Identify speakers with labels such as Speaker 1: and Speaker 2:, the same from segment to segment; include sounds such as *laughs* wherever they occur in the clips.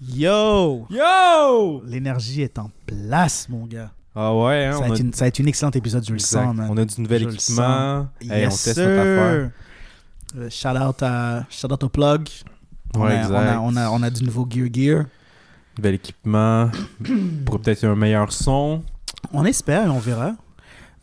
Speaker 1: Yo!
Speaker 2: Yo!
Speaker 1: L'énergie est en place, mon gars.
Speaker 2: Ah ouais, hein,
Speaker 1: Ça
Speaker 2: on
Speaker 1: va,
Speaker 2: a,
Speaker 1: une, ça va être une excellente épisode, je le
Speaker 2: exact.
Speaker 1: sens, man.
Speaker 2: on a du nouvel
Speaker 1: Je le
Speaker 2: équipement. Hey, on
Speaker 1: Yes,
Speaker 2: teste notre affaire.
Speaker 1: Euh, shout, out à, shout out au plug. On, a,
Speaker 2: exact.
Speaker 1: on, a, on, a, on a du nouveau gear gear.
Speaker 2: Nouvel équipement. *coughs* pour peut-être un meilleur son.
Speaker 1: On espère, on verra.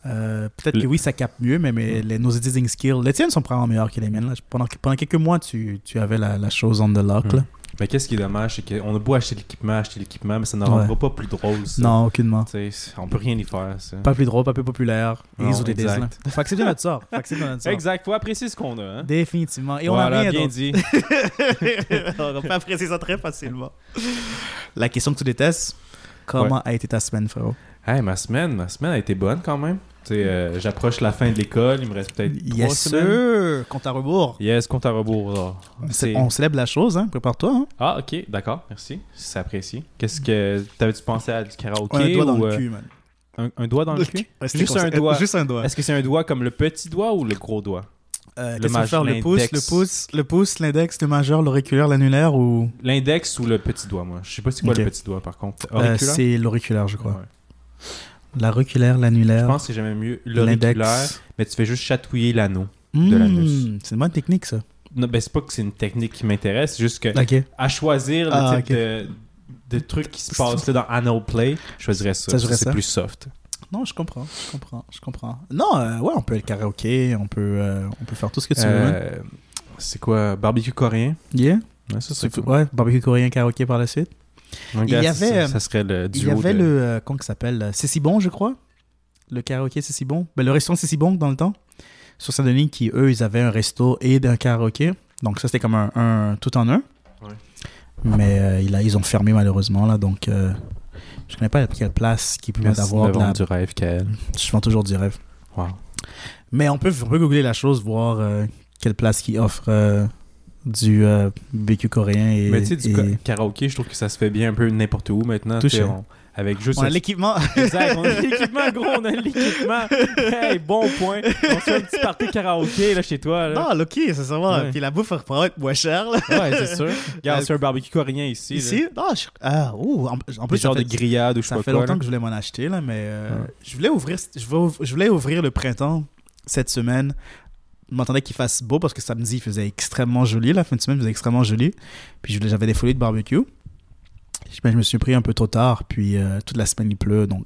Speaker 1: Euh, Peut-être
Speaker 2: Le-
Speaker 1: que oui, ça capte mieux, mais, mais les, nos editing skills, les tiennes sont probablement meilleures que les miennes. Là. Pendant, pendant quelques mois, tu, tu avais la, la chose on the lock.
Speaker 2: Hmm.
Speaker 1: là.
Speaker 2: Mais qu'est-ce qui est dommage, c'est qu'on a beau acheter l'équipement, acheter l'équipement, mais ça ne
Speaker 1: Ouais.
Speaker 2: rendra pas plus drôle. Ça.
Speaker 1: Non, aucunement.
Speaker 2: Tu sais, c'est- on peut rien y faire. Ça.
Speaker 1: Pas plus drôle, pas plus populaire.
Speaker 2: Non,
Speaker 1: Ils ont des
Speaker 2: exact.
Speaker 1: là. Faut accepter notre sort. Notre *laughs* sort.
Speaker 2: Exact, faut apprécier ce qu'on a. Hein?
Speaker 1: Définitivement. Et on a rien
Speaker 2: bien dit. *laughs*
Speaker 1: on peut apprécier ça très facilement. La question que tu détestes, comment a été ta semaine, frérot?
Speaker 2: hey, ma semaine, ma semaine a été bonne quand même. Euh, J'approche la fin de l'école, il me reste peut-être
Speaker 1: Yes,
Speaker 2: semaines.
Speaker 1: Compte à rebours.
Speaker 2: Yes, compte à rebours.
Speaker 1: On célèbre la chose, hein? Prépare-toi, hein?
Speaker 2: Ah, ok, d'accord, merci. C'est apprécié. Qu'est-ce que. T'avais-tu pensé à du karaoké
Speaker 1: un doigt dans
Speaker 2: ou
Speaker 1: le
Speaker 2: euh,
Speaker 1: cul, man.
Speaker 2: un, un doigt dans le cul?
Speaker 1: Ouais,
Speaker 2: Juste un doigt.
Speaker 1: Juste un doigt.
Speaker 2: Est-ce que c'est un doigt comme le petit doigt ou le gros doigt?
Speaker 1: Euh,
Speaker 2: le
Speaker 1: Qu'est-ce qu'on
Speaker 2: maj-
Speaker 1: fait? Le pouce, le
Speaker 2: l'index.
Speaker 1: pouce, le pouce, l'index, le majeur, l'auriculaire, l'annulaire ou...
Speaker 2: L'index ou le petit doigt, moi? Je sais pas c'est quoi le petit doigt par contre.
Speaker 1: Euh, C'est l'auriculaire, je crois.
Speaker 2: Ouais.
Speaker 1: L'auriculaire,
Speaker 2: Je
Speaker 1: l'annulaire,
Speaker 2: pense que c'est jamais mieux l'auriculaire, mais tu fais juste chatouiller l'anneau.
Speaker 1: Mmh,
Speaker 2: de l'anus.
Speaker 1: C'est une bonne technique, ça.
Speaker 2: Non, ben c'est pas que c'est une technique qui m'intéresse, c'est juste que à choisir le
Speaker 1: Ah,
Speaker 2: type de, de truc qui se passe là dans Anal Play, je choisirais ça.
Speaker 1: Ça, je
Speaker 2: Ça,
Speaker 1: ferais
Speaker 2: c'est plus soft.
Speaker 1: Non, je comprends, je comprends, je comprends. Non, euh, ouais, on peut le karaoké, on peut, euh, on peut faire tout ce que tu veux. man.
Speaker 2: Euh, c'est quoi Barbecue coréen?
Speaker 1: Yeah.
Speaker 2: Ouais, ça,
Speaker 1: C'est
Speaker 2: c'est
Speaker 1: tout. Ouais, barbecue coréen, karaoké par la suite.
Speaker 2: Donc,
Speaker 1: Il y avait,
Speaker 2: ça,
Speaker 1: euh,
Speaker 2: ça serait le duo
Speaker 1: Il y avait
Speaker 2: de-
Speaker 1: le. euh, comment ça s'appelle euh, C'est si bon, je crois? Le karaoké, c'est si bon? Ben, le restaurant, c'est si bon dans le temps. Sur Saint-Denis, qui eux, ils avaient un resto et un karaoké. Donc, ça, c'était comme un, un tout en un.
Speaker 2: Ouais.
Speaker 1: Mais euh, il a- ils ont fermé malheureusement. là Donc, euh, je connais pas quelle place qui permet d'avoir
Speaker 2: de
Speaker 1: la.
Speaker 2: du rêve, Kael.
Speaker 1: Je vends toujours du rêve.
Speaker 2: Wow.
Speaker 1: Mais on peut, on peut googler la chose, voir euh, quelle place qui offre euh, du euh, BQ coréen. Et,
Speaker 2: Mais tu sais, du
Speaker 1: et-
Speaker 2: ka- karaoké, je trouve que ça se fait bien un peu n'importe où maintenant.
Speaker 1: Touché.
Speaker 2: on- Avec juste
Speaker 1: On a l'équipement. *laughs*
Speaker 2: Exact, on a l'équipement, gros, on a l'équipement. Hey, bon point. On se fait un petit party karaoké là, chez toi. Là.
Speaker 1: Non, ok, c'est ça.
Speaker 2: Ouais.
Speaker 1: Puis la bouffe va probablement être moins chère. Là.
Speaker 2: Ouais, c'est sûr. Regarde, *laughs* c'est un barbecue coréen ici. là.
Speaker 1: Ici? Non, je... Ah, ouh, en, en
Speaker 2: Des
Speaker 1: plus, ça
Speaker 2: genres
Speaker 1: fait,
Speaker 2: de grillade ou je sais
Speaker 1: ça fait longtemps
Speaker 2: là.
Speaker 1: que je voulais m'en acheter, là, mais euh,
Speaker 2: Ouais.
Speaker 1: je, voulais ouvrir, je, voulais, ouvrir- je voulais ouvrir le printemps cette semaine. Je m'attendais qu'il fasse beau parce que samedi, il faisait extrêmement joli. La fin de semaine, il faisait extrêmement joli. Puis j'avais des folies de barbecue. Je, ben, je me suis pris un peu trop tard, puis euh, toute la semaine, il pleut, donc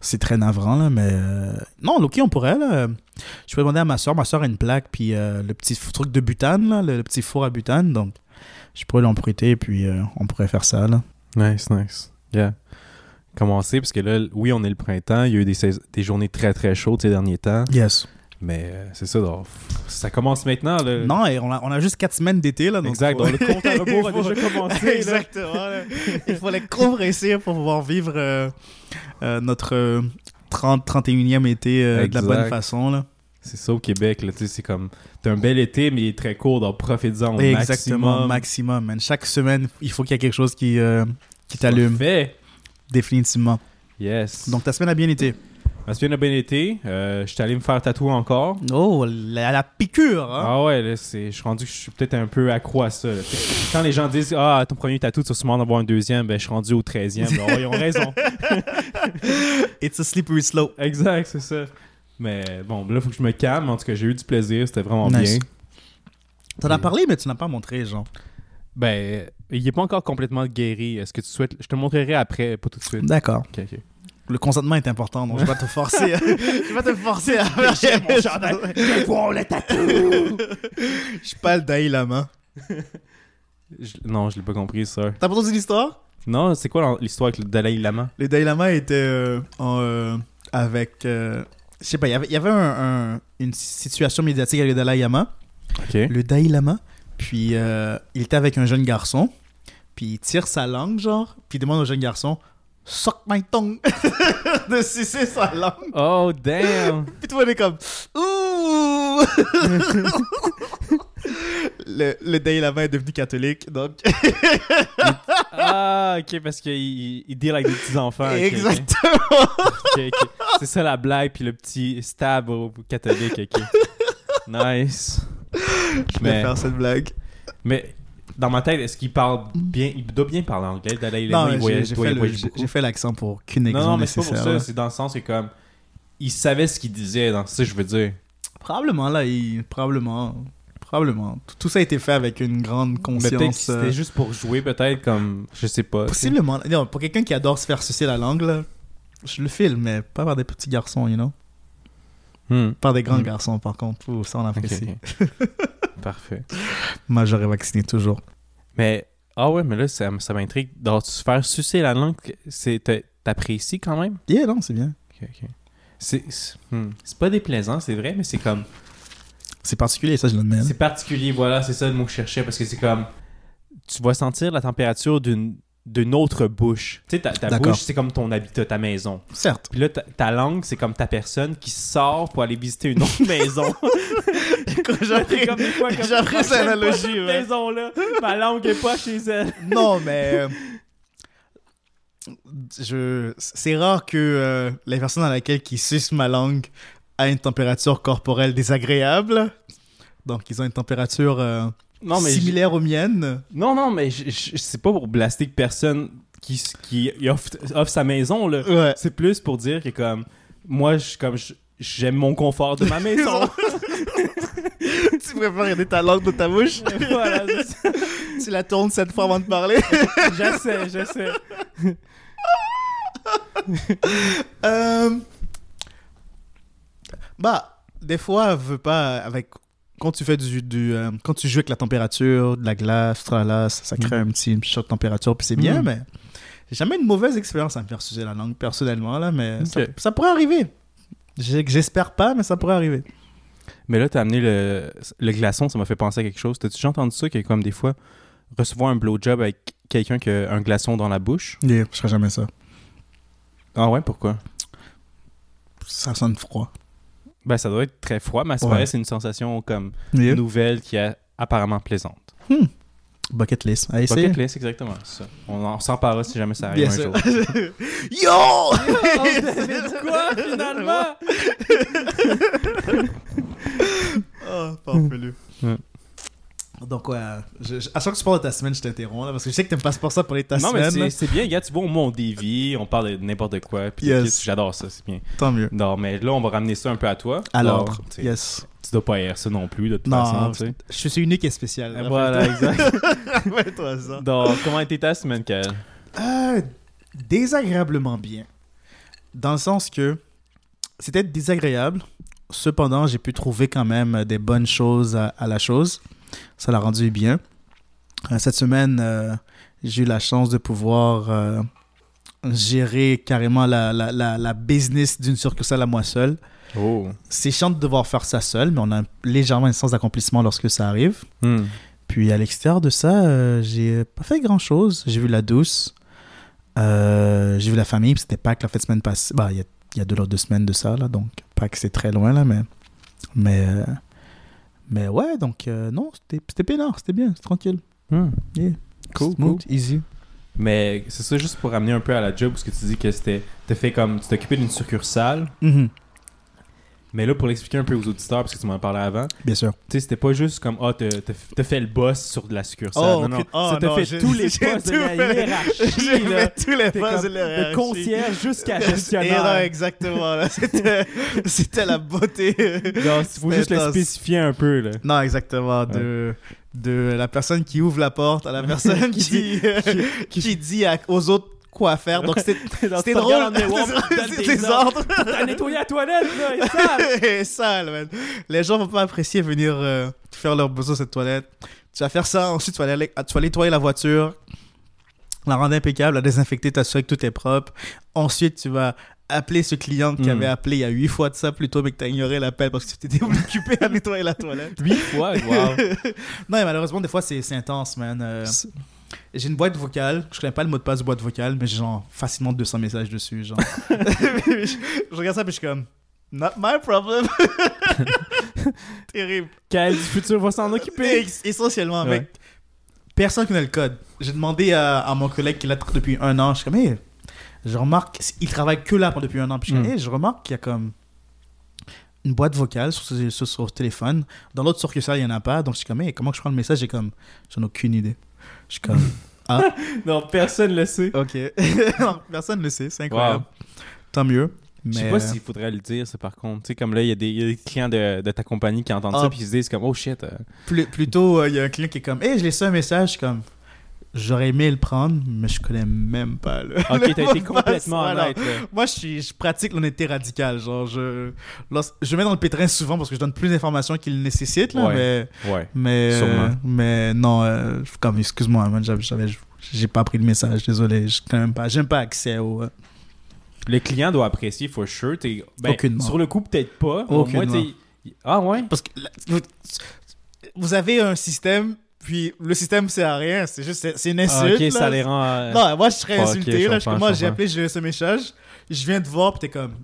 Speaker 1: c'est très navrant, là, mais... euh, Non, ok, on pourrait, là. Je peux demander à ma soeur. Ma soeur a une plaque, puis euh, le petit truc de butane, là, le, le petit four à butane, donc je pourrais l'en prêter, puis on pourrait faire ça, là.
Speaker 2: Nice, nice. Yeah. Commencer, parce que là, oui, on est le printemps. Il y a eu des, des journées très très chaudes ces derniers temps.
Speaker 1: Yes.
Speaker 2: Mais euh, c'est ça, donc, ça commence maintenant. Là.
Speaker 1: Non, et on a, on a juste 4 semaines d'été, là. Donc
Speaker 2: exact.
Speaker 1: faut-
Speaker 2: Donc, le compte à rebours a *laughs*
Speaker 1: Il faut-
Speaker 2: déjà commencé.
Speaker 1: Exactement. là. Il faut les compresser pour pouvoir vivre euh, euh, notre euh, 30, 31e été euh, de la bonne façon, là.
Speaker 2: C'est ça au Québec. là, C'est comme. T'as un bel été, mais il est très court, donc profite-en au
Speaker 1: Exactement,
Speaker 2: maximum.
Speaker 1: maximum, man. Chaque semaine, il faut qu'il y ait quelque chose qui, euh, qui t'allume,
Speaker 2: Fait.
Speaker 1: définitivement.
Speaker 2: Yes.
Speaker 1: Donc, ta semaine a bien été.
Speaker 2: Ma semaine a bien été. Euh, je suis allé me faire tatouer encore.
Speaker 1: Oh, la, la piqûre, hein?
Speaker 2: Ah ouais, là, c'est, je suis rendu que je suis peut-être un peu accro à ça. là. Quand les gens disent Ah, ton premier tatou, tu vas sûrement en avoir un deuxième, ben je suis rendu au 13e. Ouais, ils ont raison. *laughs*
Speaker 1: It's a slippery slope.
Speaker 2: exact, c'est ça. Mais bon, là, il faut que je me calme. En tout cas, j'ai eu du plaisir, c'était vraiment
Speaker 1: Nice.
Speaker 2: bien.
Speaker 1: T'en as parlé, mais tu n'as pas montré, genre.
Speaker 2: Ben, il est pas encore complètement guéri. Est-ce que tu souhaites Je te montrerai après, pas tout de suite.
Speaker 1: D'accord.
Speaker 2: Ok, ok.
Speaker 1: Le consentement est important, donc je vais pas te *laughs* forcer. à- je vais pas te forcer à *laughs* faire
Speaker 2: mon chandail.
Speaker 1: le tatou. Je suis pas le Dalai Lama.
Speaker 2: Je- non, je l'ai pas compris, ça.
Speaker 1: T'as pas entendu l'histoire?
Speaker 2: Non, c'est quoi l'histoire avec le Dalai Lama?
Speaker 1: Le Dalai Lama était euh, en, euh, avec. euh, je sais pas, il y avait, il y avait un- un- une situation médiatique avec le Dalai Lama.
Speaker 2: Ok.
Speaker 1: Le Dalai Lama. Puis euh, il était avec un jeune garçon. Puis il tire sa langue, genre. Puis il demande au jeune garçon Suck my tongue De sucer sa langue.
Speaker 2: Oh, damn *laughs*
Speaker 1: Puis tout le monde est comme Ouh *laughs* le, le Dalai Lama est devenu catholique, donc. *laughs*
Speaker 2: Ah, ok, parce qu'il il, deal avec des petits enfants. ok, ok.
Speaker 1: Exactement.
Speaker 2: C'est ça la blague, puis le petit stab au catholique, ok. Nice.
Speaker 1: Je vais
Speaker 2: Mais,
Speaker 1: faire cette blague.
Speaker 2: mais dans ma tête, est-ce qu'il parle bien Il doit bien parler anglais. Dalai
Speaker 1: Non,
Speaker 2: Lama, il
Speaker 1: mais
Speaker 2: voyage-
Speaker 1: j'ai fait, j'ai- l'accent pour qu'une
Speaker 2: Non,
Speaker 1: exemple
Speaker 2: non, mais c'est pas pour ça. C'est dans le sens que comme. Il savait ce qu'il disait, dans ça, je veux dire.
Speaker 1: Probablement, là, il... probablement. Probablement. Tout, ça a été fait avec une grande
Speaker 2: Mais
Speaker 1: conscience.
Speaker 2: c'était
Speaker 1: euh,
Speaker 2: juste pour jouer, peut-être, comme. Je sais pas.
Speaker 1: Possiblement. Non, pour quelqu'un qui adore se faire sucer la langue, là, je le filme, mais pas par des petits garçons, you know.
Speaker 2: Hmm.
Speaker 1: Par des grands
Speaker 2: Hmm.
Speaker 1: garçons, par contre. Ça, on apprécie. *laughs*
Speaker 2: Parfait.
Speaker 1: Majeur et vacciné toujours.
Speaker 2: Mais. Ah ouais, mais là, ça, ça m'intrigue. Donc, se faire sucer la langue, T'apprécies quand même?
Speaker 1: Yeah, non, c'est bien.
Speaker 2: Ok, ok. C'est c'est- hmm. C'est pas déplaisant, c'est vrai, mais c'est comme.
Speaker 1: C'est particulier, ça, je l'admets.
Speaker 2: C'est particulier, voilà, c'est ça le mot que je cherchais, parce que c'est comme. Tu vas sentir la température d'une d'une autre bouche. Tu sais, ta, bouche, c'est comme ton habitat, ta maison.
Speaker 1: Certes.
Speaker 2: Puis là, ta, ta langue, c'est comme ta personne qui sort pour aller visiter une autre *laughs* maison.
Speaker 1: Appris
Speaker 2: Ah,
Speaker 1: cette analogie,
Speaker 2: cette maison-là. Ma langue est pas chez elle.
Speaker 1: Non, mais. euh, Je... C'est rare que euh, la personne dans laquelle qui suce ma langue a une température corporelle désagréable. Donc, ils ont une température euh,
Speaker 2: Non, mais.
Speaker 1: similaire aux miennes.
Speaker 2: Non, non, mais c'est pas pour blaster que personne qui, qui offre, offre sa maison, là.
Speaker 1: Ouais.
Speaker 2: C'est plus pour dire que, comme. Moi, je, comme. J'aime mon confort de ma *laughs* maison. *laughs*
Speaker 1: tu préfères garder ta langue dans ta bouche? *laughs*
Speaker 2: Voilà.
Speaker 1: Tu la tournes cette fois avant de parler?
Speaker 2: J'essaie, j'essaie.
Speaker 1: Euh, Bah, des fois, veut pas avec quand tu fais du, du euh, quand tu joues avec la température, de la glace, tralala, ça, ça crée un petit choc de température puis c'est bien,
Speaker 2: Mm.
Speaker 1: mais j'ai jamais une mauvaise expérience à me faire sucer la langue personnellement là, mais ça, pourrait arriver. J'espère pas, mais ça pourrait arriver.
Speaker 2: Mais là, t'as amené le, le glaçon, ça m'a fait penser à quelque chose. T'as-tu déjà entendu ça, que comme des fois, recevoir un blowjob avec quelqu'un qui a un glaçon dans la bouche?
Speaker 1: Yeah, je ferais jamais ça.
Speaker 2: Ah ouais, pourquoi?
Speaker 1: Ça sonne froid.
Speaker 2: Ben, ça doit être très froid, mais à ce
Speaker 1: Ouais.
Speaker 2: c'est une sensation comme
Speaker 1: Yeah.
Speaker 2: nouvelle qui est apparemment plaisante.
Speaker 1: Bucket list. À essayer.
Speaker 2: Bucket list, exactement. c'est Ça. On, en s'en parlera si jamais ça arrive
Speaker 1: Bien
Speaker 2: un
Speaker 1: sûr.
Speaker 2: jour. *laughs*
Speaker 1: Yo!
Speaker 2: quoi, finalement? *laughs* *laughs*
Speaker 1: Oh, parfelu.
Speaker 2: Ouais.
Speaker 1: Donc, ouais, je- je- à chaque fois que tu parles de ta semaine, je t'interromps, parce que je sais que t'aimes pas pour ça pour les ta
Speaker 2: non, mais
Speaker 1: semaine.
Speaker 2: c'est c'est bien, gars, tu vois, au moins on dévie, on parle de n'importe quoi, puis
Speaker 1: Yes.
Speaker 2: j'adore ça, c'est bien.
Speaker 1: Tant mieux.
Speaker 2: Non, mais là, on va ramener ça un peu à toi. Alors, tu sais,
Speaker 1: Yes.
Speaker 2: Tu dois pas air ça non plus, de toute
Speaker 1: Non,
Speaker 2: façon, tu sais.
Speaker 1: Je suis unique et spécial.
Speaker 2: Voilà, exact. *laughs*
Speaker 1: Rappelle-toi ça.
Speaker 2: Donc, comment a été ta semaine, Kael?
Speaker 1: Euh, désagréablement bien. Dans le sens que c'était désagréable. Cependant, j'ai pu trouver quand même des bonnes choses à, à la chose. Ça l'a rendu bien. Euh, cette semaine, euh, j'ai eu la chance de pouvoir euh, gérer carrément la, la, la, la business d'une succursale à moi seul.
Speaker 2: Oh.
Speaker 1: C'est chiant de devoir faire ça seul, mais on a légèrement un sens d'accomplissement lorsque ça arrive.
Speaker 2: Hmm.
Speaker 1: Puis à l'extérieur de ça, euh, j'ai pas fait grand chose. J'ai vu la douce, euh, j'ai vu la famille, puis c'était Pâques la fête semaine passée. Bah, il y a, il y a deux, deux semaines de ça, là, donc Pâques c'est très loin, là, mais. Mais, euh, mais ouais, donc euh, non, c'était peinard, c'était bien, c'était tranquille.
Speaker 2: Hmm.
Speaker 1: Yeah.
Speaker 2: Cool,
Speaker 1: Smooth, easy.
Speaker 2: Mais c'est ça, juste pour ramener un peu à la job, parce que tu dis que c'était. T'as fait comme. Tu t'es occupé d'une succursale.
Speaker 1: Mhm,
Speaker 2: Mais là, pour l'expliquer un peu aux auditeurs, parce que tu m'en parlais avant,
Speaker 1: Bien sûr.
Speaker 2: tu sais, c'était pas juste comme, ah, t'as t'as- fait le boss sur de la succursale.
Speaker 1: Oh,
Speaker 2: non, non.
Speaker 1: oh,
Speaker 2: ça t'a fait tous les postes de la hiérarchie.
Speaker 1: J'ai fait tous les
Speaker 2: T'es
Speaker 1: postes de la
Speaker 2: de
Speaker 1: hiérarchie.
Speaker 2: concierge jusqu'à *laughs*
Speaker 1: Et non,
Speaker 2: gestionnaire.
Speaker 1: exactement. là, C'était c'était la beauté.
Speaker 2: Non, il faut juste le
Speaker 1: intense.
Speaker 2: spécifier un peu, là.
Speaker 1: Non, exactement. De, de la personne qui ouvre la porte à la *laughs* personne *laughs* qui, qui, dit à- aux autres quoi faire. Donc, c'était *laughs* drôle. *laughs* C'est des
Speaker 2: ordres. T'as nettoyé la toilette, là, et ça! *laughs*
Speaker 1: Et sale, man. Les gens vont pas apprécier venir euh, faire leurs besoins sur cette toilette. Tu vas faire ça, ensuite tu vas aller, tu vas nettoyer la voiture, la rendre impeccable, la désinfecter, t'assurer que tout est propre. Ensuite, tu vas appeler ce client qui
Speaker 2: Mm.
Speaker 1: avait appelé il y a huit fois de ça plutôt, mais que t'as ignoré l'appel parce que tu t'étais occupé à nettoyer la toilette.
Speaker 2: Huit fois, wow.
Speaker 1: Non, mais malheureusement, des fois, c'est c'est intense, man. Euh, j'ai une boîte vocale. Je connais pas le mot de passe de boîte vocale, mais j'ai genre facilement 200 messages dessus. Genre. je, *laughs* je regarde ça, puis je suis comme, not my problem. *laughs* Terrible.
Speaker 2: Quel futur va s'en occuper?
Speaker 1: Essentiellement,
Speaker 2: Ouais.
Speaker 1: mec. Personne connaît le code. J'ai demandé à, à mon collègue qui là depuis un an. Je suis comme, hey, je remarque, il travaille que là depuis un an. Puis je suis comme,
Speaker 2: Mm.
Speaker 1: hey, je remarque qu'il y a comme une boîte vocale sur, sur, sur, sur téléphone. Dans l'autre succursale, il n'y en a pas. Donc, je suis comme, hey, comment je prends le message? J'ai comme, j'en ai aucune idée. Je suis comme, *laughs*
Speaker 2: Non, personne le sait.
Speaker 1: ok. *laughs* Non, Personne ne le sait, c'est incroyable. Tant mieux.
Speaker 2: Je sais
Speaker 1: Mais,
Speaker 2: pas s'il faudrait le dire, ça, par contre. Tu sais, comme là, il y, a des- il y a des clients de, de ta compagnie qui entendent
Speaker 1: Ah.
Speaker 2: ça puis ils se disent comme, oh shit. euh,
Speaker 1: plus- plutôt, euh, il y a un client qui est comme, hey, je laissé un message. Comme, j'aurais aimé le prendre, mais je connais même pas le.
Speaker 2: Ok, t'as *laughs* été complètement honnête, là.
Speaker 1: Moi, je, suis, je pratique l'honnêteté radicale. Genre, je, je mets dans le pétrin souvent parce que je donne plus d'informations qu'il nécessite. Là,
Speaker 2: Ouais.
Speaker 1: mais,
Speaker 2: Ouais.
Speaker 1: mais,
Speaker 2: Sûrement.
Speaker 1: euh, mais non, euh, comme, excuse-moi, j'avais, j'ai pas pris le message. Désolé, je quand même pas, j'aime pas accès au. euh,
Speaker 2: Le client doit apprécier, for sure. T'es- Ben,
Speaker 1: Aucunement.
Speaker 2: Sur le coup, peut-être pas. mais Au moins,
Speaker 1: Aucunement.
Speaker 2: t'es- Ah ouais?
Speaker 1: Parce que là, vous avez un système, puis le système sert à rien. C'est juste, c'est, une
Speaker 2: Ah,
Speaker 1: insulte.
Speaker 2: ok,
Speaker 1: là.
Speaker 2: ça les rend. euh,
Speaker 1: Non, moi je serais insulté.
Speaker 2: je
Speaker 1: là, je, moi j'ai appelé, j'ai laissé un message. Je viens te voir, puis t'es comme.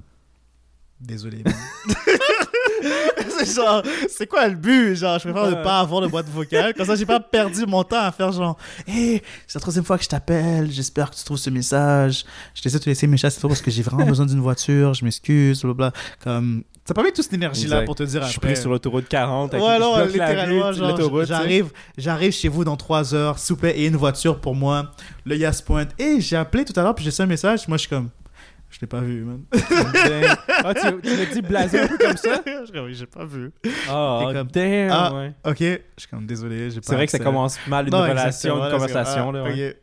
Speaker 1: Désolé. *laughs* c'est genre, c'est quoi le but? Genre, je préfère ne pas avoir de boîte vocale. Comme ça, j'ai pas perdu mon temps à faire genre, hé, c'est la troisième fois que je t'appelle. J'espère que tu trouves ce message. Je t'essaie de te laisser cette fois parce que j'ai vraiment besoin d'une voiture. Je m'excuse, blablabla. Comme, ça permet toute cette énergie-là pour te dire
Speaker 2: Je suis
Speaker 1: après.
Speaker 2: pris sur l'autoroute 40. avec-
Speaker 1: Ouais,
Speaker 2: la
Speaker 1: littéralement, genre, j'arrive, j'arrive chez vous dans 3 heures, plaît, et une voiture pour moi. Le gars se pointe. Et j'ai appelé tout à l'heure, puis j'ai laissé un message. Moi, je suis comme, je l'ai pas vu, man.
Speaker 2: Damn. Ah, tu, tu me dis blasé un peu comme ça? *laughs*
Speaker 1: je suis comme, oui, j'ai pas vu.
Speaker 2: Ah,
Speaker 1: Et comme-
Speaker 2: damn,
Speaker 1: Ah,
Speaker 2: ouais.
Speaker 1: Ok, je suis comme, désolé, j'ai pas
Speaker 2: C'est vrai que ça commence mal une
Speaker 1: Non,
Speaker 2: relation, une conversation. là,
Speaker 1: ah,
Speaker 2: ouais.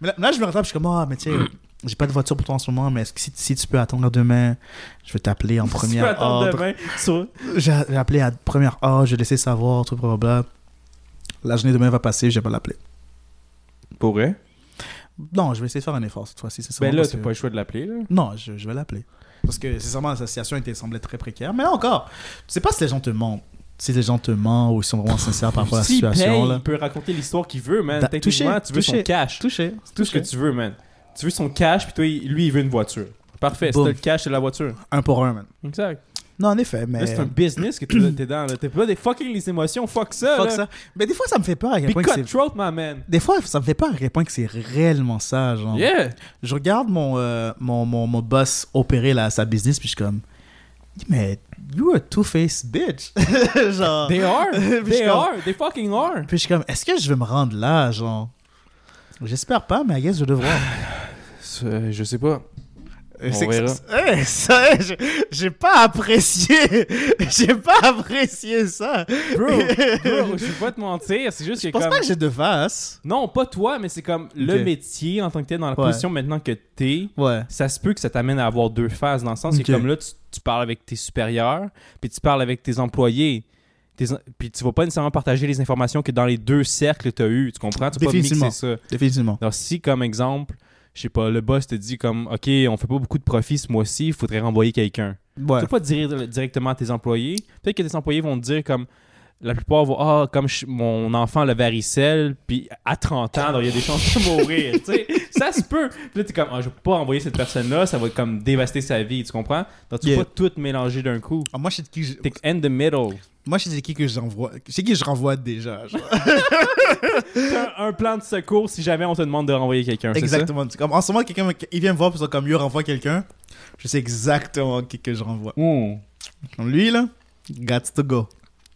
Speaker 1: Mais là, là, je me rattrape, je suis comme, ah, mais tiens, *clears throat* j'ai pas de voiture pour toi en ce moment, mais est-ce que si, si tu peux attendre demain, je vais t'appeler en
Speaker 2: Tu peux
Speaker 1: première
Speaker 2: attendre
Speaker 1: ordre.
Speaker 2: demain sur-
Speaker 1: J'ai appelé à première ordre, je vais laisser savoir, tout, blablabla. La journée de demain va passer, je vais pas l'appeler.
Speaker 2: Pour vrai?
Speaker 1: Non, je vais essayer de faire un effort cette fois-ci. c'est
Speaker 2: Ben
Speaker 1: seulement
Speaker 2: là,
Speaker 1: parce
Speaker 2: t'as
Speaker 1: que-
Speaker 2: pas le choix de l'appeler.
Speaker 1: Non, je, je vais l'appeler. Parce que, sincèrement, l'association était, semblait très précaire. Mais encore, tu sais pas si les gens te mentent. Si les gens te mentent ou sont vraiment sincères par rapport à la situation.
Speaker 2: paye,
Speaker 1: là.
Speaker 2: il peut raconter l'histoire qu'il veut, man. Techniquement,
Speaker 1: touché,
Speaker 2: tu veux son cash.
Speaker 1: Touché.
Speaker 2: C'est tout ce que tu veux, man. Tu veux son cash, puis toi, lui, il veut une voiture. Parfait, si t'as le cash, c'est la voiture.
Speaker 1: Un pour un, man.
Speaker 2: Exact.
Speaker 1: Non, en effet, mais.
Speaker 2: Là, c'est un business que t'es t'es dans, là. T'es pas des fucking les émotions, fuck ça,
Speaker 1: Fuck
Speaker 2: là.
Speaker 1: ça. Mais des fois, ça me fait peur à quel point que c'est.
Speaker 2: cutthroat, my man.
Speaker 1: Des fois, ça me fait peur à quel point que c'est réellement ça, genre.
Speaker 2: Yeah.
Speaker 1: Je regarde mon, euh, mon, mon, mon boss opérer là, sa business, puis je suis comme. Mais, you a two-faced bitch. *laughs* genre.
Speaker 2: They are. *laughs*
Speaker 1: Puis je
Speaker 2: They
Speaker 1: suis comme-
Speaker 2: are. They fucking are.
Speaker 1: Puis je suis comme, est-ce que je vais me rendre là, genre? J'espère pas, mais I guess je vais devoir. *sighs*
Speaker 2: Je sais pas. On
Speaker 1: C'est que
Speaker 2: verra.
Speaker 1: ça- hey, ça, j'ai- pas apprécié. *laughs* J'ai pas apprécié ça.
Speaker 2: Bro, *laughs* bro, je vais pas te mentir, c'est juste
Speaker 1: Je
Speaker 2: que
Speaker 1: pense
Speaker 2: comme...
Speaker 1: pas que j'ai de face.
Speaker 2: Non, pas toi, mais c'est comme le métier en tant que tel, dans la
Speaker 1: Ouais.
Speaker 2: position maintenant que t'es,
Speaker 1: Ouais.
Speaker 2: ça se peut que ça t'amène à avoir deux phases, dans le sens
Speaker 1: Ok.
Speaker 2: que comme là, tu, tu parles avec tes supérieurs, puis tu parles avec tes employés, tes puis tu vas pas nécessairement partager les informations que dans les deux cercles tu as eu, tu comprends? Tu vas pas mixer ça.
Speaker 1: Définitivement.
Speaker 2: Alors si, comme exemple, je sais pas, le boss te dit comme, OK, on fait pas beaucoup de profit ce mois-ci, il faudrait renvoyer quelqu'un.
Speaker 1: Ouais.
Speaker 2: Tu peux pas dire directement à tes employés. Peut-être que tes employés vont te dire comme la plupart vont ah comme je- mon enfant a le varicelle puis à 30 ans donc il y a des chances de *laughs* mourir, tu sais. Ça se peut. Puis là t'es comme ah je peux pas envoyer cette personne là, ça va comme dévaster sa vie, tu comprends? Donc tu peux
Speaker 1: Yeah.
Speaker 2: pas tout mélanger d'un coup.
Speaker 1: Ah, moi, je sais de qui je...
Speaker 2: T'es in the middle.
Speaker 1: Moi, je sais qui que j'envoie. Je sais qui je renvoie déjà. genre.
Speaker 2: T'as un plan de secours si jamais on te demande de renvoyer quelqu'un, c'est ça?
Speaker 1: Exactement. C'est Comme, en ce moment, quelqu'un me- il vient me voir pour ça, comme yo renvoie quelqu'un. Je sais exactement qui que je renvoie.
Speaker 2: Hmm.
Speaker 1: Comme lui, là, got to go.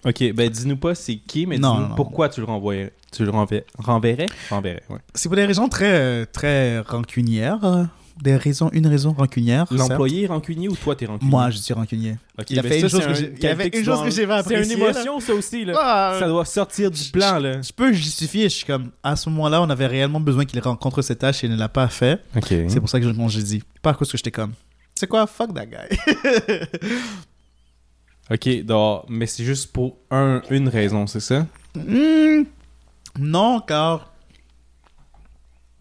Speaker 2: OK, ben dis-nous pas c'est qui mais
Speaker 1: Non,
Speaker 2: dis-nous
Speaker 1: non,
Speaker 2: pourquoi tu le renvoyais. Tu le renverrais renverrais? Renverrais, ouais.
Speaker 1: C'est pour des raisons très, euh, très rancunières. euh, Des raisons, une raison rancunière.
Speaker 2: L'employé est rancunier ou toi t'es rancunier?
Speaker 1: Moi, je suis rancunier.
Speaker 2: Ok,
Speaker 1: Il a
Speaker 2: ben
Speaker 1: fait
Speaker 2: ça,
Speaker 1: une chose que
Speaker 2: un-
Speaker 1: il avait
Speaker 2: que
Speaker 1: une chose que j'ai pas
Speaker 2: C'est une
Speaker 1: là.
Speaker 2: émotion, ça aussi, là.
Speaker 1: Ah,
Speaker 2: Ça doit sortir du plan, là.
Speaker 1: Je peux justifier, je suis comme, à ce moment-là, on avait réellement besoin qu'il rencontre cette tâche et il ne l'a pas fait. C'est pour ça que je j'ai dit. Pas à cause que j'étais comme, c'est quoi, fuck that guy? *laughs*
Speaker 2: Ok, donc, mais c'est juste pour un, une raison, c'est ça?
Speaker 1: Hmm, non, car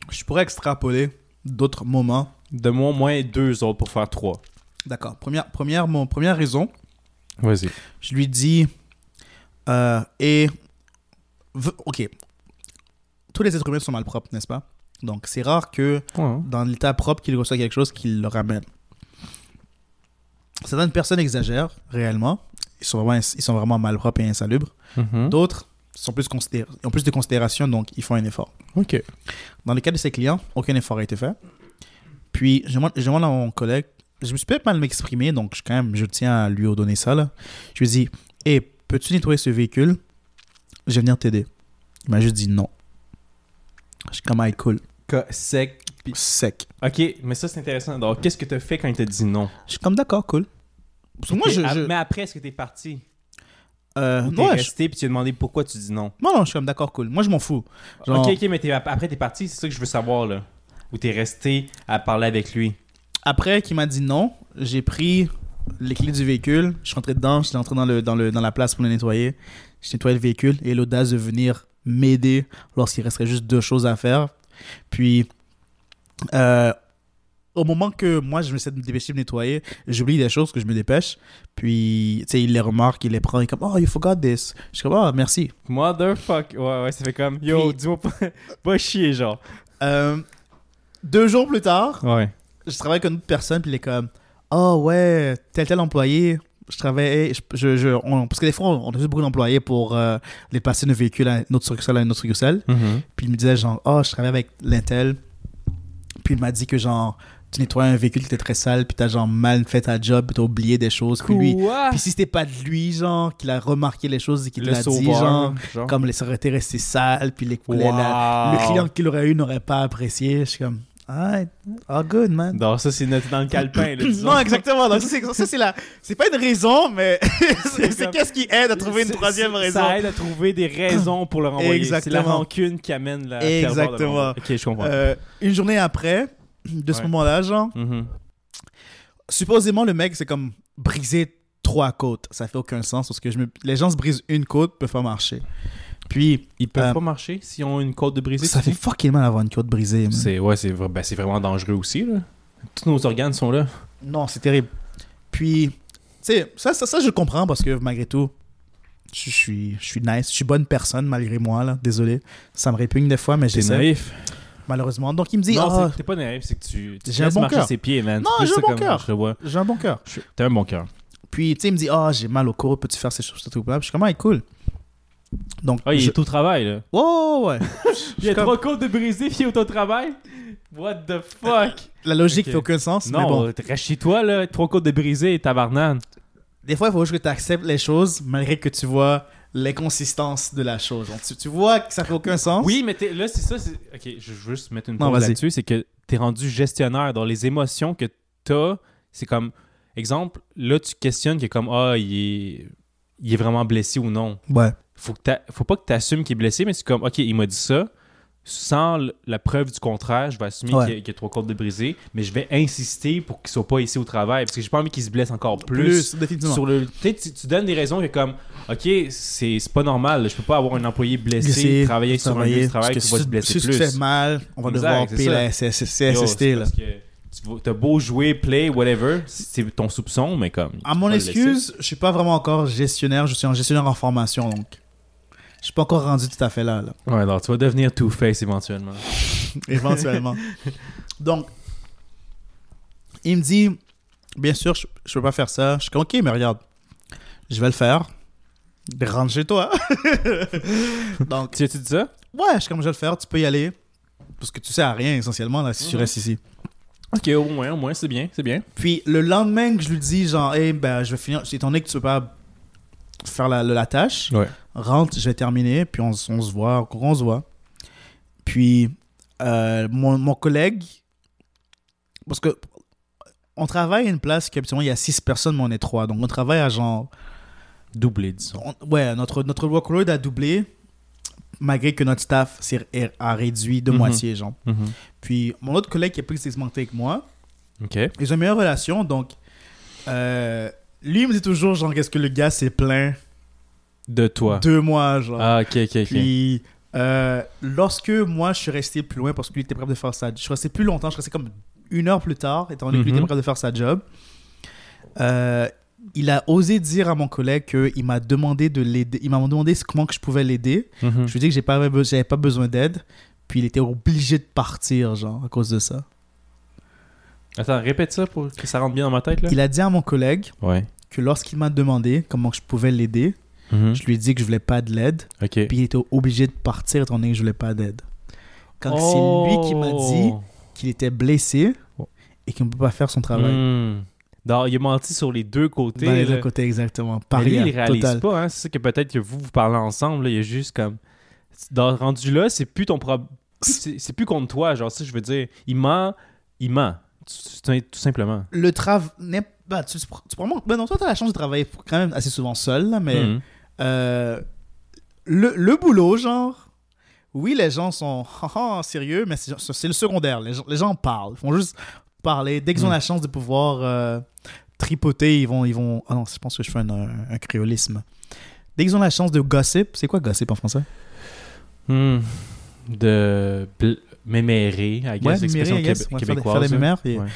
Speaker 1: je pourrais extrapoler d'autres moments.
Speaker 2: De moi, moins deux autres pour faire trois.
Speaker 1: D'accord. Première, première, mon, première raison,
Speaker 2: Vas-y.
Speaker 1: je lui dis, euh, et, ok, tous les êtres humains sont malpropres, n'est-ce pas? Donc, c'est rare que
Speaker 2: Ouais.
Speaker 1: dans l'état propre qu'il reçoit quelque chose qu'il le ramène. Certaines personnes exagèrent réellement. Ils sont vraiment, ils sont vraiment malpropres et insalubres.
Speaker 2: Mhm.
Speaker 1: D'autres sont plus considér- ont plus de considération, donc ils font un effort.
Speaker 2: Ok.
Speaker 1: Dans le cas de ces clients, aucun effort a été fait. Puis, je demande, je demande à mon collègue, je me suis peut-être mal m'exprimer, donc je, quand même, je tiens à lui donner ça. Là. Je lui ai dit Hé, peux-tu nettoyer ce véhicule? Je vais venir t'aider. Il m'a juste dit non. Je suis comme, ah, cool.
Speaker 2: Que sec.
Speaker 1: Sec.
Speaker 2: Ok, mais ça c'est intéressant. Donc, qu'est-ce que t'as fait quand il t'a dit non?
Speaker 1: Je suis comme, d'accord, cool. Parce que moi, je. je-
Speaker 2: Mais après, est-ce que t'es parti?
Speaker 1: Euh,
Speaker 2: t'es
Speaker 1: ouais, je-
Speaker 2: resté puis tu as demandé pourquoi tu dis non?
Speaker 1: non, non, je suis comme, d'accord, cool. Moi, je m'en fous. Genre-
Speaker 2: Ok, ok, mais t'es- après t'es parti, c'est ça que je veux savoir là. Ou t'es resté à parler avec lui?
Speaker 1: Après qu'il m'a dit non, j'ai pris les clés du véhicule, je suis rentré dedans, j'étais entré dans, le, dans, le, dans la place pour le nettoyer. J'ai nettoyé le véhicule et l'audace de venir m'aider lorsqu'il resterait juste deux choses à faire. Puis, euh, au moment que moi je me suis dépêché de nettoyer, j'oublie des choses que je me dépêche. Puis, tu sais, il les remarque, il les prend, il est comme Oh, you forgot this. Je suis comme Oh, merci.
Speaker 2: Motherfuck. Ouais, ouais, ça fait comme Yo, dis-moi pas, *laughs* pas chier, genre.
Speaker 1: Euh, deux jours plus tard,
Speaker 2: Ouais.
Speaker 1: je travaille avec une autre personne, puis il est comme Oh ouais, tel tel employé. Je travaille, je, je, je- on- parce que des fois, on, on a juste beaucoup d'employés pour euh, les passer d'un véhicule à une autre succursale à une autre succursale. Puis il me disait genre, oh, je travaille avec l'intel. Puis il m'a dit que genre, tu nettoies un véhicule qui était très sale, puis t'as genre mal fait ta job, puis t'as oublié des choses. Puis lui, puis si c'était pas de lui, genre, qu'il a remarqué les choses et qu'il l'a dit, genre,
Speaker 2: genre.
Speaker 1: comme les ça aurait été resté sale, puis les, les- la-
Speaker 2: Wow.
Speaker 1: le client qu'il aurait eu n'aurait pas apprécié. Je suis comme, alright, all good, man.
Speaker 2: Non, ça c'est noté dans le calepin. là. *laughs*
Speaker 1: Non, exactement. Donc, ça, c'est, ça, c'est la, c'est pas une raison, mais *laughs* c'est,
Speaker 2: comme-
Speaker 1: qu'est-ce qui aide à trouver une troisième raison?
Speaker 2: Ça aide à trouver des raisons pour le renvoyer. C'est la rancune qui amène la de
Speaker 1: Exactement.
Speaker 2: Ok, je comprends.
Speaker 1: Euh, une journée après, de ce
Speaker 2: Ouais.
Speaker 1: moment-là, genre,
Speaker 2: Mhm.
Speaker 1: supposément le mec c'est comme briser trois côtes. Ça fait aucun sens parce que je me... les gens se brisent une côte, peuvent pas marcher. Puis
Speaker 2: Ils peuvent
Speaker 1: Euh,
Speaker 2: pas marcher s'ils ont une côte de brisée.
Speaker 1: ça fait fucking mal d'avoir une côte brisée.
Speaker 2: C'est ouais, c'est ben, c'est vraiment dangereux aussi là. Tous nos organes sont là.
Speaker 1: Non, c'est terrible. Puis, tu sais, ça, ça, ça, je comprends parce que malgré tout, je suis, je suis nice, je suis bonne personne malgré moi là. Désolé, ça me répugne des fois, mais j'essaie.
Speaker 2: naïf.
Speaker 1: Malheureusement. Donc il me dit,
Speaker 2: non, c'est- t'es pas naïf, c'est que tu, tu
Speaker 1: J'ai un bon
Speaker 2: marcher
Speaker 1: cœur.
Speaker 2: ses pieds, man.
Speaker 1: Non, j'ai un bon cœur.
Speaker 2: Je le vois.
Speaker 1: j'ai un bon cœur.
Speaker 2: T'as un bon cœur.
Speaker 1: Puis tu sais, il me dit, ah, j'ai mal au corps, peux-tu faire ces choses, tout Je suis comme, ah, cool. Donc,
Speaker 2: Ah, il
Speaker 1: je-
Speaker 2: est au travail là.
Speaker 1: Oh, ouais. *laughs*
Speaker 2: Il y a
Speaker 1: comme-
Speaker 2: trois côtes de brisée puis il est au travail? What the fuck?
Speaker 1: La logique
Speaker 2: Ok.
Speaker 1: fait aucun sens, mais
Speaker 2: Non,
Speaker 1: bon.
Speaker 2: reste chez toi là, trois côtes de brisée, tabarnane.
Speaker 1: Des fois, il faut juste que tu acceptes les choses malgré que tu vois l'inconsistance de la chose. Donc, tu, tu vois que ça fait aucun sens.
Speaker 2: Oui, mais là, c'est ça. Ok, je veux juste mettre une pause là-dessus. C'est que t'es rendu gestionnaire dans les émotions que t'as. C'est comme, exemple, là, tu questionnes que comme, ah, il est, il est vraiment blessé ou non.
Speaker 1: Ouais.
Speaker 2: Faut, que faut pas que tu assumes qu'il est blessé, mais c'est comme, ok, il m'a dit ça. Sans la preuve du contraire, je vais assumer
Speaker 1: Ouais.
Speaker 2: qu'il y a- qu'il y, a trois côtes de brisé, mais je vais insister pour qu'il soit pas ici au travail parce que j'ai pas envie qu'il se blesse encore plus.
Speaker 1: Plus.
Speaker 2: Sur le, peut-être tu, tu donnes des raisons que comme, ok, c'est pas normal, je peux pas avoir un employé blessé,
Speaker 1: Blessé,
Speaker 2: travailler sur un lieu de travail
Speaker 1: parce
Speaker 2: qui
Speaker 1: que
Speaker 2: va
Speaker 1: si-
Speaker 2: se blesser
Speaker 1: si
Speaker 2: plus.
Speaker 1: tu te fais mal, on va
Speaker 2: Exact,
Speaker 1: devoir payer la CSST. Là.
Speaker 2: tu T'as beau jouer, play, whatever, c'est ton soupçon, mais comme.
Speaker 1: À mon
Speaker 2: tu
Speaker 1: excuse, je suis pas vraiment encore gestionnaire, je suis un gestionnaire en formation, donc suis pas encore rendu tout à fait là, là.
Speaker 2: Ouais, alors tu vas devenir Two-Face éventuellement. *laughs*
Speaker 1: éventuellement. donc, il me dit, bien sûr, je, je peux pas faire ça. Je suis comme, ok, mais regarde, je vais le faire. Rentre chez toi. *laughs* donc,
Speaker 2: Tu as-tu dit ça?
Speaker 1: ouais, je suis comme, je vais le faire, tu peux y aller. Parce que tu sais à rien, essentiellement, là, si tu
Speaker 2: Mhm.
Speaker 1: restes ici.
Speaker 2: Ok, au moins, au moins, c'est bien, c'est bien.
Speaker 1: Puis le lendemain que je lui dis, genre, hey, ben, je vais finir, étant donné que tu peux pas faire la, la tâche,
Speaker 2: Ouais.
Speaker 1: Rentre, je vais terminer, puis on, se voit, on se voit. Puis euh, mon, mon collègue, parce que on travaille à une place qui habituellement il y a six personnes, mais on est trois. Donc on travaille à genre.
Speaker 2: Doublé, disons.
Speaker 1: on- ouais, notre, notre workload a doublé, malgré que notre staff a réduit de
Speaker 2: Mhm.
Speaker 1: moitié, genre.
Speaker 2: Mhm.
Speaker 1: Puis mon autre collègue qui est plus expérimenté que moi,
Speaker 2: Ok.
Speaker 1: ils ont une meilleure relation, donc euh, lui il me dit toujours, genre, qu'est-ce que le gars s'est plaint
Speaker 2: De toi.
Speaker 1: deux mois, genre.
Speaker 2: Ah, ok, ok, ok.
Speaker 1: Puis, euh, lorsque moi, je suis resté plus loin parce que lui était prêt de faire ça, je suis resté plus longtemps, je suis resté comme une heure plus tard, étant donné que lui
Speaker 2: Mhm.
Speaker 1: était prêt de faire sa job. Euh, il a osé dire à mon collègue qu'il m'a demandé de l'aider. Il m'a demandé comment que je pouvais l'aider.
Speaker 2: Mhm.
Speaker 1: Je lui ai dit que j'ai pas, j'avais pas besoin d'aide. Puis il était obligé de partir, genre, à cause de ça.
Speaker 2: Attends, répète ça pour que ça rentre bien dans ma tête, là.
Speaker 1: Il a dit à mon collègue
Speaker 2: Ouais.
Speaker 1: que lorsqu'il m'a demandé comment je pouvais l'aider,
Speaker 2: Mhm.
Speaker 1: je lui ai dit que je voulais pas de l'aide. Puis il était obligé de partir étant donné que je voulais pas d'aide. Quand c'est lui qui m'a dit
Speaker 2: Oh.
Speaker 1: qu'il était blessé et qui ne peut pas faire son travail.
Speaker 2: Hmm. Il a menti sur les deux côtés.
Speaker 1: Dans les deux côtés, exactement.
Speaker 2: Mais lui, il réalise
Speaker 1: total.
Speaker 2: pas, hein. C'est ça que peut-être que vous, vous parlez ensemble, là, il y a juste comme. Dans le rendu là, c'est plus ton problème. C'est plus contre toi, genre, ça, je veux dire. Il ment, il ment. Tout, simplement.
Speaker 1: Le travail... Bah, tu, tu, tu, prends- ben non, toi, tu as la chance de travailler quand même assez souvent seul, là, mais...
Speaker 2: Mhm.
Speaker 1: Euh, le, le boulot, genre, oui, les gens sont *laughs* haha, sérieux, mais c'est le secondaire. Les gens, les gens parlent. Ils font juste parler. Dès qu'ils ont la chance de pouvoir euh, tripoter, ils vont, ils vont. Ah non, je pense que je fais un, un, un créolisme. Dès qu'ils ont la chance de gossip, c'est quoi gossip en français?
Speaker 2: Hmm. De mémérer, I guess,
Speaker 1: Ouais, mémérer, I guess. faire des-
Speaker 2: québécoise.
Speaker 1: faire des
Speaker 2: là.
Speaker 1: mémères, et-
Speaker 2: Ouais.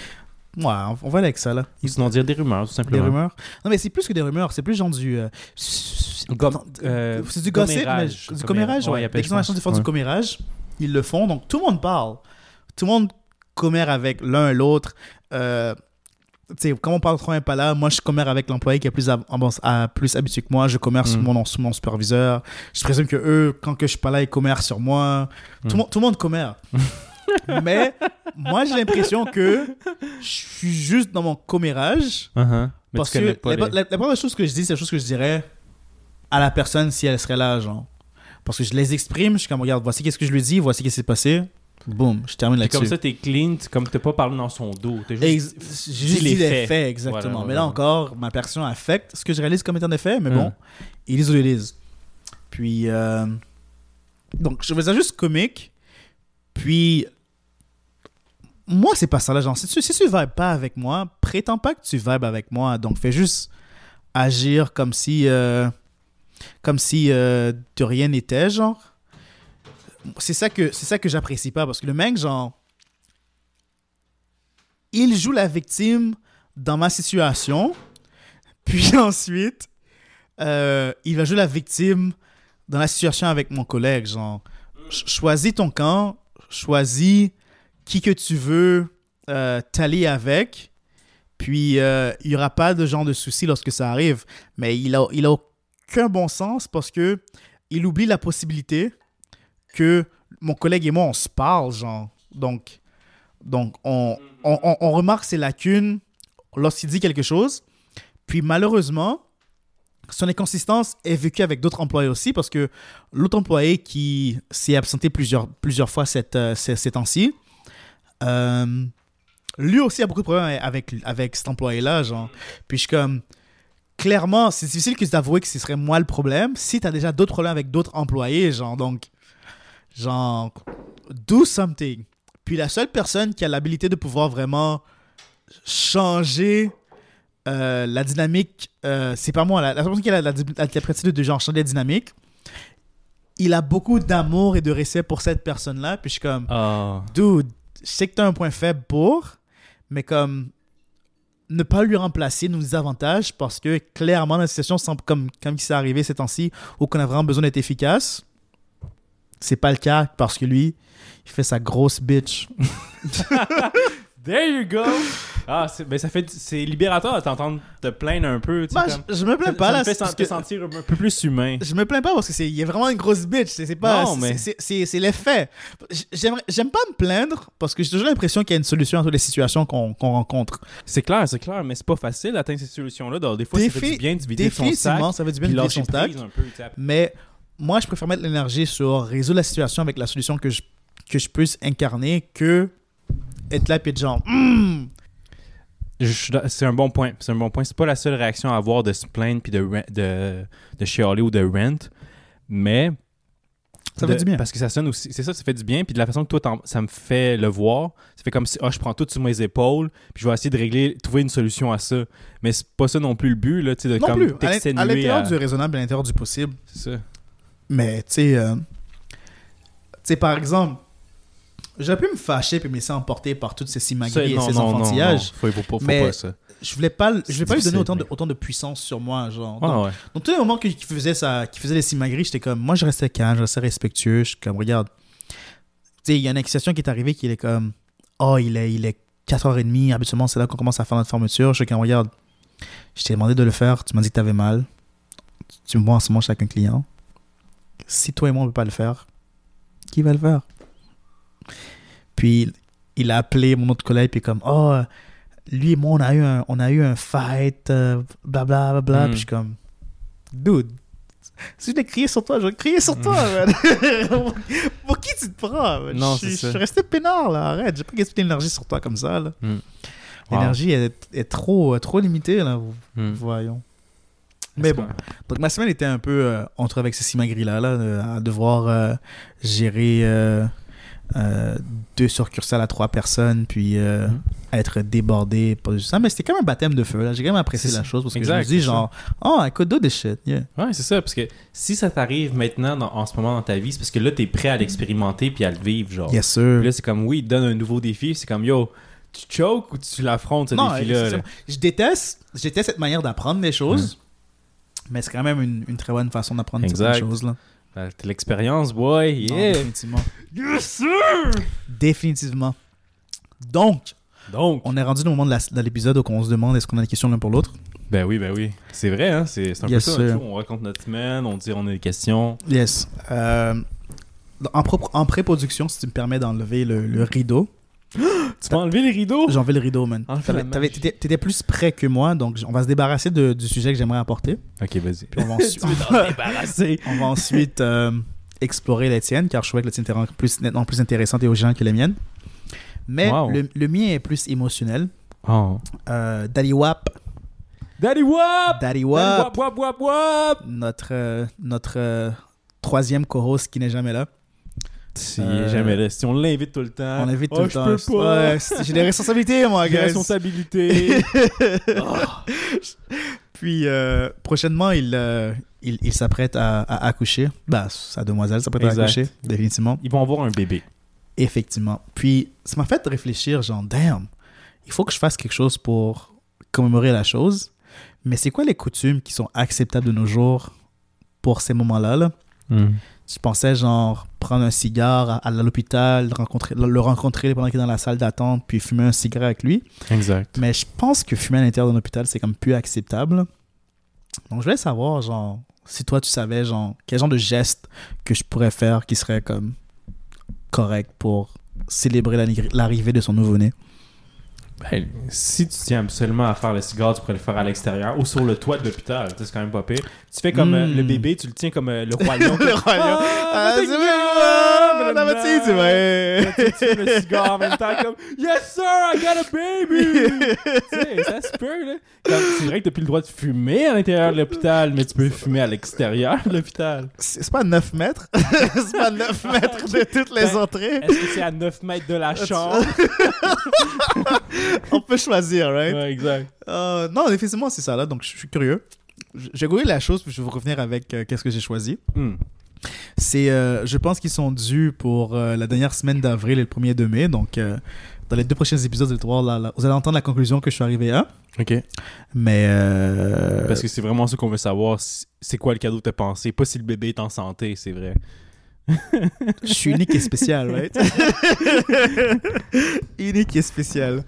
Speaker 1: Ouais, on, va aller avec ça, là.
Speaker 2: Ou sinon dire des rumeurs, tout
Speaker 1: Des
Speaker 2: simplement.
Speaker 1: rumeurs. Non, mais c'est plus que des rumeurs, c'est plus genre du. euh,
Speaker 2: euh,
Speaker 1: c'est du gossip, mais du commérage.
Speaker 2: Ouais,
Speaker 1: Ouais, Dès qu'ils ont la chance de faire du commérage, ils le font. Donc tout le monde parle. Tout le monde commère avec l'un et l'autre. Euh, tu sais, comme on parle trop pas là, moi je commère avec l'employé qui est plus, ab- avance- à- plus habitué que moi. Je commère sur,
Speaker 2: Mm.
Speaker 1: mon, sur mon superviseur. Je présume que eux, quand que je suis pas là, ils commèrent sur moi. Tout, le
Speaker 2: Mm.
Speaker 1: monde- tout le monde commère. *laughs* *laughs* mais moi j'ai l'impression que je suis juste dans mon commérage.
Speaker 2: Uh-huh.
Speaker 1: Parce que la,
Speaker 2: les-
Speaker 1: la- la première chose que je dis, c'est la chose que je dirais à la personne si elle serait là, genre. Parce que je les exprime, je suis comme, regarde, voici qu'est-ce que je lui dis, voici qu'est-ce qui s'est passé. Boum, je termine
Speaker 2: Puis comme
Speaker 1: là-dessus.
Speaker 2: ça, t'es clean, comme t'as pas parlé dans son dos. T'as juste...
Speaker 1: J'ai juste
Speaker 2: les
Speaker 1: dit les
Speaker 2: faits.
Speaker 1: faits, exactement.
Speaker 2: Voilà,
Speaker 1: Mais là encore, ma perception affecte ce que je réalise comme étant des faits, mais bon,
Speaker 2: Hum.
Speaker 1: ils lisent ou ils lisent. Puis, euh, donc, je faisais ça juste comique. Puis, moi, c'est pas ça, là, si tu, si tu vibes pas avec moi, prétends pas que tu vibes avec moi. Donc, fais juste agir comme si, euh, comme si euh, de rien n'était, genre. C'est ça que, c'est ça que j'apprécie pas, parce que le mec, genre, il joue la victime dans ma situation, *laughs* puis ensuite, euh, il va jouer la victime dans la situation avec mon collègue. Genre, Ch- choisis ton camp, choisis qui que tu veux euh, t'allier avec, puis euh, il n'y aura pas de genre de souci lorsque ça arrive. Mais il a, il a aucun bon sens parce que il oublie la possibilité que mon collègue et moi, on se parle, genre. Donc, donc on, on, on- on remarque ses lacunes lorsqu'il dit quelque chose. Puis malheureusement, son inconsistance est vécue avec d'autres employés aussi parce que l'autre employé qui s'est absenté plusieurs, fois euh, ces, temps-ci, euh, lui aussi a beaucoup de problèmes avec, cet employé-là. Genre. Comme, clairement, c'est difficile d'avouer que ce serait moi le problème si tu as déjà d'autres problèmes avec d'autres employés. Genre, donc, genre, do something. Puis la seule personne qui a l'habilité de pouvoir vraiment changer euh, la dynamique, euh, c'est pas moi. La, la personne qui a la, la, de genre changer la dynamique, il a beaucoup d'amour et de respect pour cette personne-là. Puis je suis comme,
Speaker 2: Ah.
Speaker 1: dude, je sais que t'as un point faible pour, mais comme ne pas lui remplacer nos désavantages parce que clairement, la situation semble comme, comme qui s'est arrivé ces temps-ci où qu'on a vraiment besoin d'être efficace, c'est pas le cas parce que lui, il fait sa grosse bitch. *laughs* *laughs*
Speaker 2: There you go! *laughs* Ah, c'est- ben ça fait, c'est libérateur de t'entendre te plaindre un peu. tu sais,
Speaker 1: Bah,
Speaker 2: comme-
Speaker 1: je, je me plains
Speaker 2: ça,
Speaker 1: pas
Speaker 2: ça
Speaker 1: là.
Speaker 2: me fait sen- te sentir un peu plus humain.
Speaker 1: Je me plains pas parce que c'est il est vraiment une grosse bitch. C'est pas.
Speaker 2: Non, mais-
Speaker 1: c'est- C'est c'est les faits. J'aimerais- J'aime pas me plaindre parce que j'ai toujours l'impression qu'il y a une solution à toutes les situations qu'on qu'on rencontre.
Speaker 2: C'est clair, c'est clair, mais c'est pas facile d'atteindre ces solutions-là. Donc, Des fois, ça fait du bien de vider son sac.
Speaker 1: Définitivement, ça fait du bien de vider son sac.
Speaker 2: peu.
Speaker 1: Mais moi, je préfère mettre l'énergie sur résoudre la situation avec la solution que je, que je puisse incarner que être là et être genre. Hmm,
Speaker 2: C'est un bon point. C'est un bon point. C'est pas la seule réaction à avoir de se plaindre puis de, de, de chialer ou de rent, mais
Speaker 1: Ça
Speaker 2: de-
Speaker 1: fait du bien.
Speaker 2: Parce que ça sonne aussi. C'est ça, ça fait du bien. Puis de la façon que toi, ça me fait le voir, ça fait comme si, ah, je prends tout sur mes épaules, puis je vais essayer de régler, trouver une solution à ça. Mais c'est pas ça non plus le but, là, tu sais, de
Speaker 1: non
Speaker 2: comme
Speaker 1: plus. À l'intérieur
Speaker 2: à-
Speaker 1: du raisonnable, à l'intérieur du possible.
Speaker 2: C'est ça.
Speaker 1: Mais, tu sais, euh, tu sais, par exemple, j'aurais pu me fâcher puis me laisser emporter par toutes ces simagrées et ces
Speaker 2: non, non,
Speaker 1: enfantillages.
Speaker 2: non. Faut, faut faut
Speaker 1: Mais-
Speaker 2: pas ça.
Speaker 1: Je voulais pas, je voulais pas lui donner autant de, autant de puissance sur moi, genre.
Speaker 2: Ah,
Speaker 1: Donc,
Speaker 2: ouais.
Speaker 1: Donc, tous les moments qu'il faisait, ça, qu'il faisait les simagrées, j'étais comme, moi, je restais calme, je restais respectueux. Je suis comme, regarde, tu sais, il y a une accusation qui est arrivée qui est comme, oh, il est, il est 4h30, habituellement, c'est là qu'on commence à faire notre fermeture. Je suis comme, regarde, je t'ai demandé de le faire, tu m'as dit que t'avais mal. Tu me vois en ce moment chaque client. Si toi et moi, on peut pas le faire, qui va le faire? Puis, il a appelé mon autre collègue, puis comme, oh, lui et moi, on a eu un, on a eu un fight, euh, blablabla. Bla, bla.
Speaker 2: Mm.
Speaker 1: Puis je suis comme, dude, si je l'ai crié sur toi, je vais crier sur toi, man. *laughs* *laughs* Pour qui tu te prends, man?
Speaker 2: Non,
Speaker 1: je, suis-
Speaker 2: ça.
Speaker 1: je suis resté peinard, là. Arrête, j'ai pas gaspillé l'énergie sur toi comme ça, là.
Speaker 2: Mm. Wow.
Speaker 1: L'énergie est, est trop, euh, trop limitée, là.
Speaker 2: Hmm.
Speaker 1: Voyons. Mais bon. Donc ma semaine était un peu euh, entre avec ce Simagri-là, là, à devoir euh, gérer euh, deux succursales à trois personnes, puis euh,
Speaker 2: Mhm.
Speaker 1: être débordé. Pas juste ça, mais c'était quand même un baptême de feu. J'ai quand même apprécié la chose parce que
Speaker 2: Exact,
Speaker 1: je me dis genre, oh, I could do this shit. Yeah.
Speaker 2: Ouais, c'est ça, parce que si ça t'arrive maintenant, dans- en ce moment dans ta vie, c'est parce que là, t'es prêt à l'expérimenter puis à le vivre, genre.
Speaker 1: Yes, sir.
Speaker 2: Puis là, c'est comme, oui, il te donne un nouveau défi, c'est comme, yo, tu choke ou tu l'affrontes, ce
Speaker 1: Non,
Speaker 2: défi-là?
Speaker 1: je déteste, je déteste cette manière d'apprendre des choses, mais c'est quand même une, une très bonne façon d'apprendre certaines choses. Là.
Speaker 2: Ben, T'as l'expérience, boy,
Speaker 1: Non,
Speaker 2: yeah!
Speaker 1: définitivement.
Speaker 2: Yes, sir!
Speaker 1: Définitivement. Donc,
Speaker 2: Donc,
Speaker 1: on est rendu au moment de la- de l'épisode où on se demande est-ce qu'on a des questions l'un pour l'autre?
Speaker 2: ben oui, ben oui. C'est vrai, hein? C'est c'est un
Speaker 1: Yes,
Speaker 2: peu ça, notre
Speaker 1: sir.
Speaker 2: show. On raconte notre semaine, on dit on a des questions.
Speaker 1: Yes. Euh, en, pro- en pré-production, si tu me permets d'enlever le, le rideau, *gasps*
Speaker 2: Tu peux enlever les rideaux?
Speaker 1: j'ai enlevé le rideau, man.
Speaker 2: La magie.
Speaker 1: T'étais plus près que moi, donc on va se débarrasser de- du sujet que j'aimerais apporter.
Speaker 2: Ok, vas-y.
Speaker 1: Puis on va *laughs* ensuite, *laughs* on va euh, explorer les tiennes, car je trouvais que les tiennes étaient encore plus, nettement plus intéressantes et originales que les miennes. Mais
Speaker 2: Wow.
Speaker 1: le, le mien est plus émotionnel.
Speaker 2: Oh.
Speaker 1: Euh, Daddy Wap,
Speaker 2: Daddy Wap!
Speaker 1: Daddy
Speaker 2: Daddy
Speaker 1: Wap,
Speaker 2: Wap, wap, wap, wap!
Speaker 1: notre, euh, notre euh, troisième co-host qui n'est jamais là.
Speaker 2: Si,
Speaker 1: Euh,
Speaker 2: jamais là. Si on l'invite tout le temps.
Speaker 1: On l'invite
Speaker 2: oh,
Speaker 1: tout le
Speaker 2: je
Speaker 1: temps.
Speaker 2: peux pas.
Speaker 1: Ouais, j'ai des responsabilités, moi, guys.
Speaker 2: responsabilité. *laughs*
Speaker 1: Puis euh, prochainement, il, euh, il, il s'apprête à, à accoucher. Bah, sa demoiselle s'apprête à accoucher, définitivement.
Speaker 2: Ils vont avoir un bébé.
Speaker 1: Effectivement. Puis ça m'a fait réfléchir, genre, damn, il faut que je fasse quelque chose pour commémorer la chose. Mais c'est quoi les coutumes qui sont acceptables de nos jours pour ces moments-là? Là? Je pensais, genre, prendre un cigare à, à l'hôpital, le rencontrer, le rencontrer pendant qu'il est dans la salle d'attente, puis fumer un cigare avec lui.
Speaker 2: Exact.
Speaker 1: Mais je pense que fumer à l'intérieur d'un hôpital, c'est comme plus acceptable. Donc, je voulais savoir, genre, si toi, tu savais, genre, quel genre de geste que je pourrais faire qui serait comme correct pour célébrer la- l'arrivée de son nouveau-né.
Speaker 2: Ben, si tu tiens absolument à faire le cigare, tu pourrais le faire à l'extérieur ou sur le toit de l'hôpital. Tu sais, C'est quand même pas pire. Tu fais comme euh, le bébé, tu le tiens comme euh, le roi *laughs* lion.
Speaker 1: Le roi lion.
Speaker 2: Ah,
Speaker 1: c'est vrai, ah, non, mais tu
Speaker 2: le cigare en même temps comme Yes sir, I got a baby! tu sais, ça se peut, là. C'est vrai que t'as plus le droit de fumer à l'intérieur de l'hôpital, mais tu peux fumer à l'extérieur de l'hôpital.
Speaker 1: C'est pas 9 mètres. c'est pas 9 *laughs* mètres de toutes les
Speaker 2: Ben,
Speaker 1: entrées.
Speaker 2: Est-ce que c'est à 9 mètres de la chambre? *laughs*
Speaker 1: On peut choisir, right?
Speaker 2: ouais, exact.
Speaker 1: Euh, non, effectivement, c'est ça là. Donc, je suis curieux. Je- J'ai goûté la chose, puis je vais vous revenir avec euh, qu'est-ce que j'ai choisi.
Speaker 2: Hmm.
Speaker 1: C'est, euh, je pense qu'ils sont dus pour euh, la dernière semaine d'avril et le 1er de mai. Donc, euh, dans les deux prochains épisodes, vous allez, voir la- la- vous allez entendre la conclusion que je suis arrivé à.
Speaker 2: Ok.
Speaker 1: Mais.
Speaker 2: Parce que c'est vraiment ça qu'on veut savoir. C'est quoi le cadeau que t'as pensé? Pas si le bébé est en santé, c'est vrai. *laughs*
Speaker 1: je suis unique et spécial, right? *laughs* unique et spécial.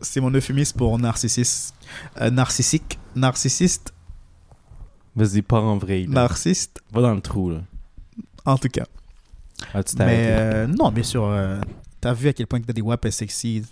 Speaker 1: C'est mon euphémisme pour narcissiste. Narcissique. Narcissiste.
Speaker 2: Vas-y, pas en vrai. là.
Speaker 1: Narcissiste.
Speaker 2: Va dans le trou, là.
Speaker 1: En tout cas.
Speaker 2: Ah, tu
Speaker 1: Mais euh, non, bien sûr, euh, t'as vu à quel point que Daddy Wap est sexy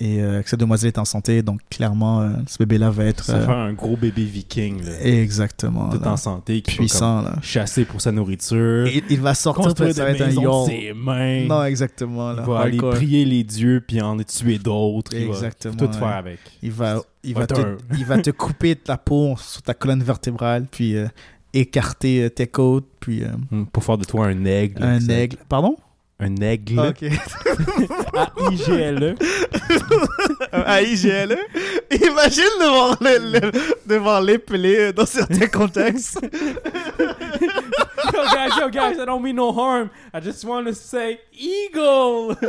Speaker 1: et euh, que cette demoiselle est en santé, donc clairement, euh, ce bébé-là va être
Speaker 2: Ça
Speaker 1: euh,
Speaker 2: fait un gros bébé viking, là.
Speaker 1: exactement
Speaker 2: Tout
Speaker 1: là,
Speaker 2: en santé, qui va
Speaker 1: puissant. Là.
Speaker 2: chasser pour sa nourriture.
Speaker 1: Et il va sortir, puis ça va être un
Speaker 2: de ses mains.
Speaker 1: Non, exactement.
Speaker 2: il va aller prier les dieux puis en tuer d'autres. Il va
Speaker 1: Exactement,
Speaker 2: tout
Speaker 1: ouais.
Speaker 2: faire avec.
Speaker 1: Il va, il,
Speaker 2: Va
Speaker 1: va te,
Speaker 2: un-
Speaker 1: il va te couper ta peau sur ta colonne vertébrale, puis euh, écarter euh, tes côtes, puis euh,
Speaker 2: Hmm, Pour faire de toi un aigle.
Speaker 1: un aigle. Pardon?
Speaker 2: Un aigle.
Speaker 1: Ok.
Speaker 2: A-I-G-L-E.
Speaker 1: à IGL. Imagine devant le, le- devant l'épeler dans certains contextes.
Speaker 2: yo, guys, yo, guys, I don't mean no harm. I just want to say eagle. *laughs*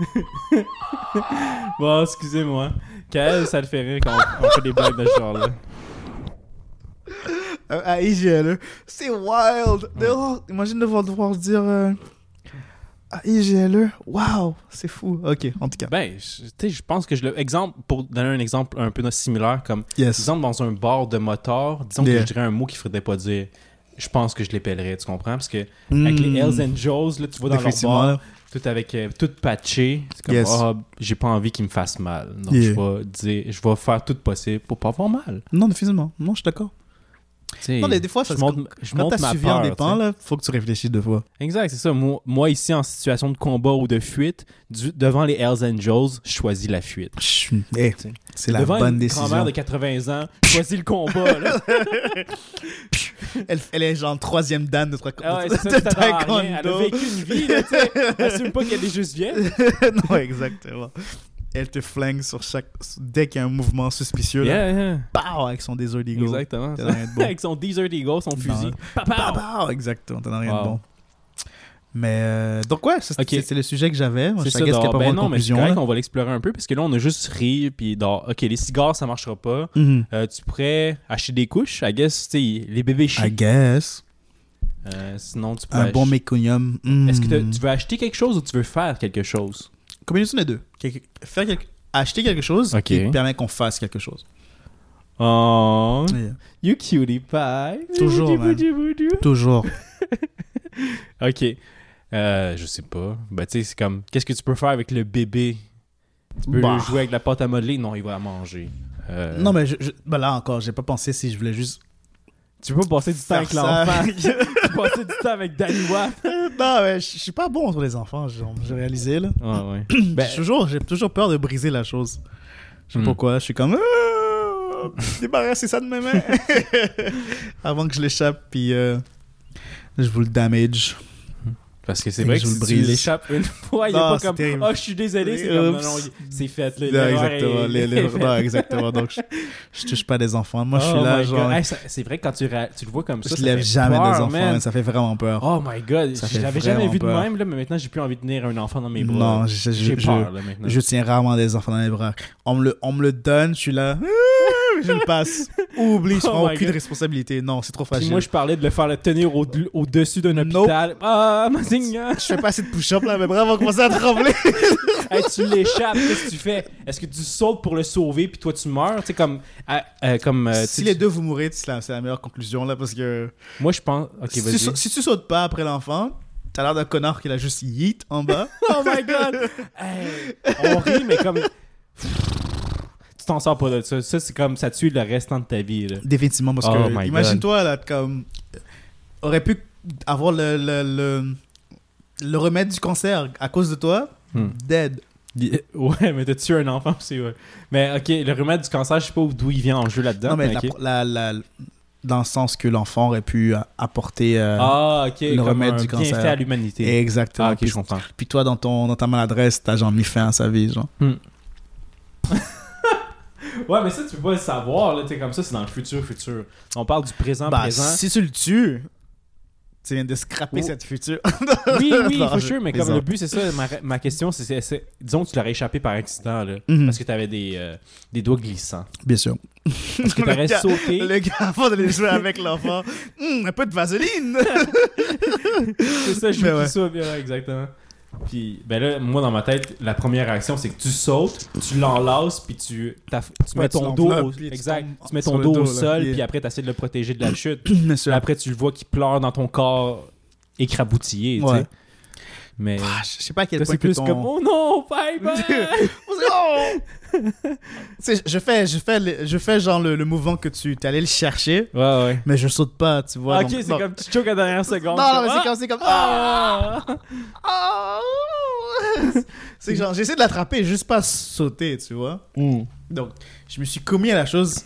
Speaker 2: *laughs* bon, excusez-moi. Quel ça le fait rire quand on, on fait des blagues de ce genre-là.
Speaker 1: Euh, à IGL. C'est wild. Dehors, imagine devoir, devoir dire euh, à IGL. Wow, c'est fou. Ok, en tout cas.
Speaker 2: Ben, tu sais, je pense que je le. Exemple, pour donner un exemple un peu similaire, comme
Speaker 1: Yes.
Speaker 2: exemple dans un bar de motards, disons
Speaker 1: Yeah.
Speaker 2: que je dirais un mot qu'il faudrait pas dire. je pense que je les pèlerais, tu comprends? Parce que
Speaker 1: Hmm.
Speaker 2: avec les Hells Angels, là, tu vas dans leur bar. Tout avec euh, tout patché. C'est comme
Speaker 1: Yes.
Speaker 2: ah, j'ai pas envie qu'ils me fassent mal. Donc
Speaker 1: Yeah.
Speaker 2: je vais dire je vais faire tout possible pour pas avoir mal.
Speaker 1: Non, définitivement. Non, je suis d'accord.
Speaker 2: Tu sais,
Speaker 1: Non, mais des fois, ça
Speaker 2: je monte, je
Speaker 1: Quand
Speaker 2: monte ma
Speaker 1: suivi en
Speaker 2: peur,
Speaker 1: dépend,
Speaker 2: tu sais.
Speaker 1: là, faut que tu réfléchisses deux fois.
Speaker 2: Exact, c'est ça. Moi, moi, ici, en situation de combat ou de fuite, du- devant les Hells Angels, je choisis la fuite.
Speaker 1: Hey,
Speaker 2: T'sais.
Speaker 1: c'est la
Speaker 2: devant
Speaker 1: bonne
Speaker 2: une
Speaker 1: décision.
Speaker 2: grand-mère de 80 ans, choisis le combat. Là.
Speaker 1: Elle, elle est genre troisième dan de
Speaker 2: Ah ouais,
Speaker 1: de-
Speaker 2: ça,
Speaker 1: de
Speaker 2: rien. Elle a
Speaker 1: taekwondo.
Speaker 2: vécu une vie, là, tu sais. Elle assume pas qu'elle est juste vieille. *laughs*
Speaker 1: non, exactement. Elle te flingue sur chaque. Dès qu'il y a un mouvement suspicieux, là,
Speaker 2: Yeah, yeah.
Speaker 1: pow, avec son Desert Eagle.
Speaker 2: Exactement.
Speaker 1: T'en as rien de bon. *laughs*
Speaker 2: Avec son Desert Eagle, son fusil. Pa.
Speaker 1: Pow, pow, exactement, t'en as rien
Speaker 2: Wow.
Speaker 1: de bon. Mais euh, donc, ouais, c'est
Speaker 2: Ok.
Speaker 1: c'est- c'est le sujet que j'avais.
Speaker 2: C'est
Speaker 1: je
Speaker 2: ça, dehors.
Speaker 1: pas
Speaker 2: ben non, mais c'est correct, on va l'explorer un peu parce que là, on a juste ri, puis dans, ok, les cigares, ça marchera pas.
Speaker 1: Mhm.
Speaker 2: Euh, tu pourrais acheter des couches, I guess, tu les bébés
Speaker 1: I
Speaker 2: chics.
Speaker 1: guess.
Speaker 2: Euh, sinon, tu peux
Speaker 1: Un bon méconium.
Speaker 2: Est-ce que
Speaker 1: Mm.
Speaker 2: tu veux acheter quelque chose ou tu veux faire quelque chose?
Speaker 1: Combinaison des deux. Quelque- Faire quelque- Acheter quelque chose
Speaker 2: Ok.
Speaker 1: qui permet qu'on fasse quelque chose.
Speaker 2: Oh, you cutie pie.
Speaker 1: Toujours,
Speaker 2: Boudou,
Speaker 1: man.
Speaker 2: boudou, boudou.
Speaker 1: Toujours. *laughs*
Speaker 2: Ok. Euh, je sais pas. Ben, tu sais, c'est comme, qu'est-ce que tu peux faire avec le bébé? Tu peux
Speaker 1: Bah.
Speaker 2: jouer avec la pâte à modeler? Non, il va la manger. Euh,
Speaker 1: Non, mais je, je- ben là encore, j'ai pas pensé si je voulais juste.
Speaker 2: Tu peux passer du temps avec l'enfant. *laughs* tu peux passer du temps avec Danny Watt.
Speaker 1: non, mais je suis pas bon entre les enfants, j'ai réalisé là.
Speaker 2: Ouais, ouais. *clears throat* Ben,
Speaker 1: J'ai toujours, j'ai toujours peur de briser la chose. Je sais pas
Speaker 2: Hmm.
Speaker 1: pourquoi, je suis comme. Ah, Débarrassez ça de mes mains *laughs* avant que je l'échappe, puis euh, je vous le damage.
Speaker 2: Parce que c'est vrai
Speaker 1: je
Speaker 2: que si
Speaker 1: le
Speaker 2: tu l'échappes une *laughs* fois, il
Speaker 1: Non,
Speaker 2: pas comme
Speaker 1: terrible.
Speaker 2: Oh, je suis désolé. C'est comme non, c'est fait. Là,
Speaker 1: Non, exactement,
Speaker 2: est-
Speaker 1: les- les- non, *laughs* exactement. Donc, je, je touche pas des enfants. Moi, je
Speaker 2: Oh
Speaker 1: suis là,
Speaker 2: my
Speaker 1: genre.
Speaker 2: Hey, c'est vrai que quand tu, ra- tu le vois comme ça,
Speaker 1: je
Speaker 2: ça
Speaker 1: lève jamais
Speaker 2: peur,
Speaker 1: des enfants,
Speaker 2: man.
Speaker 1: ça fait vraiment peur.
Speaker 2: Oh my god,
Speaker 1: Ça
Speaker 2: je l'avais jamais vu de
Speaker 1: peur.
Speaker 2: même, là, mais maintenant j'ai plus envie de tenir un enfant dans mes bras.
Speaker 1: non,
Speaker 2: j'ai peur là maintenant.
Speaker 1: je tiens rarement des enfants dans les bras. On me le, on me le donne, je suis là. *laughs* Je le passe. Oublie, je
Speaker 2: Oh
Speaker 1: prends
Speaker 2: my
Speaker 1: aucune
Speaker 2: God.
Speaker 1: responsabilité. Non, c'est trop
Speaker 2: Puis
Speaker 1: fragile.
Speaker 2: moi je parlais de le faire le tenir au- au-dessus d'un
Speaker 1: Nope.
Speaker 2: hôpital. Ah, ma.
Speaker 1: Je fais pas assez de push-up là, mes bras vont commencer à trembler. *laughs*
Speaker 2: Hey, tu l'échappes, qu'est-ce que tu fais? Est-ce que tu sautes pour le sauver puis toi tu meurs? Tu sais comme ah, euh, comme euh,
Speaker 1: si les deux vous mourrez, c'est la, meilleure conclusion là parce que
Speaker 2: Moi je pense OK,
Speaker 1: si, tu, si tu sautes pas après l'enfant, t'as l'air d'un connard qui a juste yeet en bas. *laughs*
Speaker 2: Oh my god! *laughs* Hey, on rit, mais comme. Tu t'en sors pas de ça. Ça, c'est comme ça tue le restant de ta vie. Là.
Speaker 1: Définitivement parce
Speaker 2: Oh
Speaker 1: que imagine-toi là comme aurait pu avoir le le, le le remède du cancer à cause de toi,
Speaker 2: Hmm.
Speaker 1: dead. *laughs*
Speaker 2: Ouais, mais t'as tué un enfant aussi, ouais. Mais ok, le remède du cancer, je sais pas d'où il vient en jeu là-dedans.
Speaker 1: Non mais
Speaker 2: mais ok.
Speaker 1: la, la, la- dans le sens que l'enfant aurait pu euh, apporter euh,
Speaker 2: Ah,
Speaker 1: le
Speaker 2: comme
Speaker 1: remède
Speaker 2: un
Speaker 1: du cancer.
Speaker 2: bienfait à l'humanité.
Speaker 1: exactement.
Speaker 2: Ah, ok,
Speaker 1: puis,
Speaker 2: je comprends.
Speaker 1: puis toi dans ton dans ta maladresse, t'as genre mis fin à sa vie genre. *laughs*
Speaker 2: Ouais, mais ça, tu peux pas le savoir, là. T'es comme ça, c'est dans le futur, futur. On parle du présent,
Speaker 1: Bah,
Speaker 2: présent.
Speaker 1: si tu le tues, tu viens de scraper
Speaker 2: Oh.
Speaker 1: cette future. *laughs*
Speaker 2: Oui, oui,
Speaker 1: Non,
Speaker 2: for sure, mais comme le but, c'est ça. Ma, ma question, c'est, disons que tu l'aurais échappé par accident, là.
Speaker 1: Mhm.
Speaker 2: Parce que t'avais des, euh, des doigts glissants.
Speaker 1: Bien sûr.
Speaker 2: Parce que *laughs*
Speaker 1: Le
Speaker 2: t'aurais
Speaker 1: gars-
Speaker 2: sauté.
Speaker 1: Le gars, avant d'aller jouer avec l'enfant, *laughs* Hum, un peu de vaseline.
Speaker 2: C'est ça, je
Speaker 1: Mais
Speaker 2: me
Speaker 1: ouais.
Speaker 2: ça, bien, exactement. Puis, ben là, moi, dans ma tête, la première réaction, c'est que tu sautes, tu l'enlaces, puis tu, tu mets ton dos, au, exact, tu mets ton dos au sol,
Speaker 1: puis-
Speaker 2: après, tu essaies de le protéger de la *coughs* chute. Après, tu le vois qui pleure dans ton corps écraboutillé,
Speaker 1: Ouais.
Speaker 2: Mais
Speaker 1: Ah, je sais pas à quel point
Speaker 2: c'est plus
Speaker 1: ton...
Speaker 2: comme, oh non, bye *laughs* bye!
Speaker 1: Oh! Tu sais, je fais, je fais, le- je fais genre le, le mouvement que tu allé le chercher,
Speaker 2: ouais, ouais.
Speaker 1: mais je saute pas, tu vois.
Speaker 2: ok, c'est
Speaker 1: non.
Speaker 2: comme tu choques à la dernière seconde.
Speaker 1: Non, non, mais c'est comme, c'est comme. Ah!
Speaker 2: Ah!
Speaker 1: Ah! c'est genre, j'essaie de l'attraper, juste pas sauter, tu vois. Donc, je me suis commis à la chose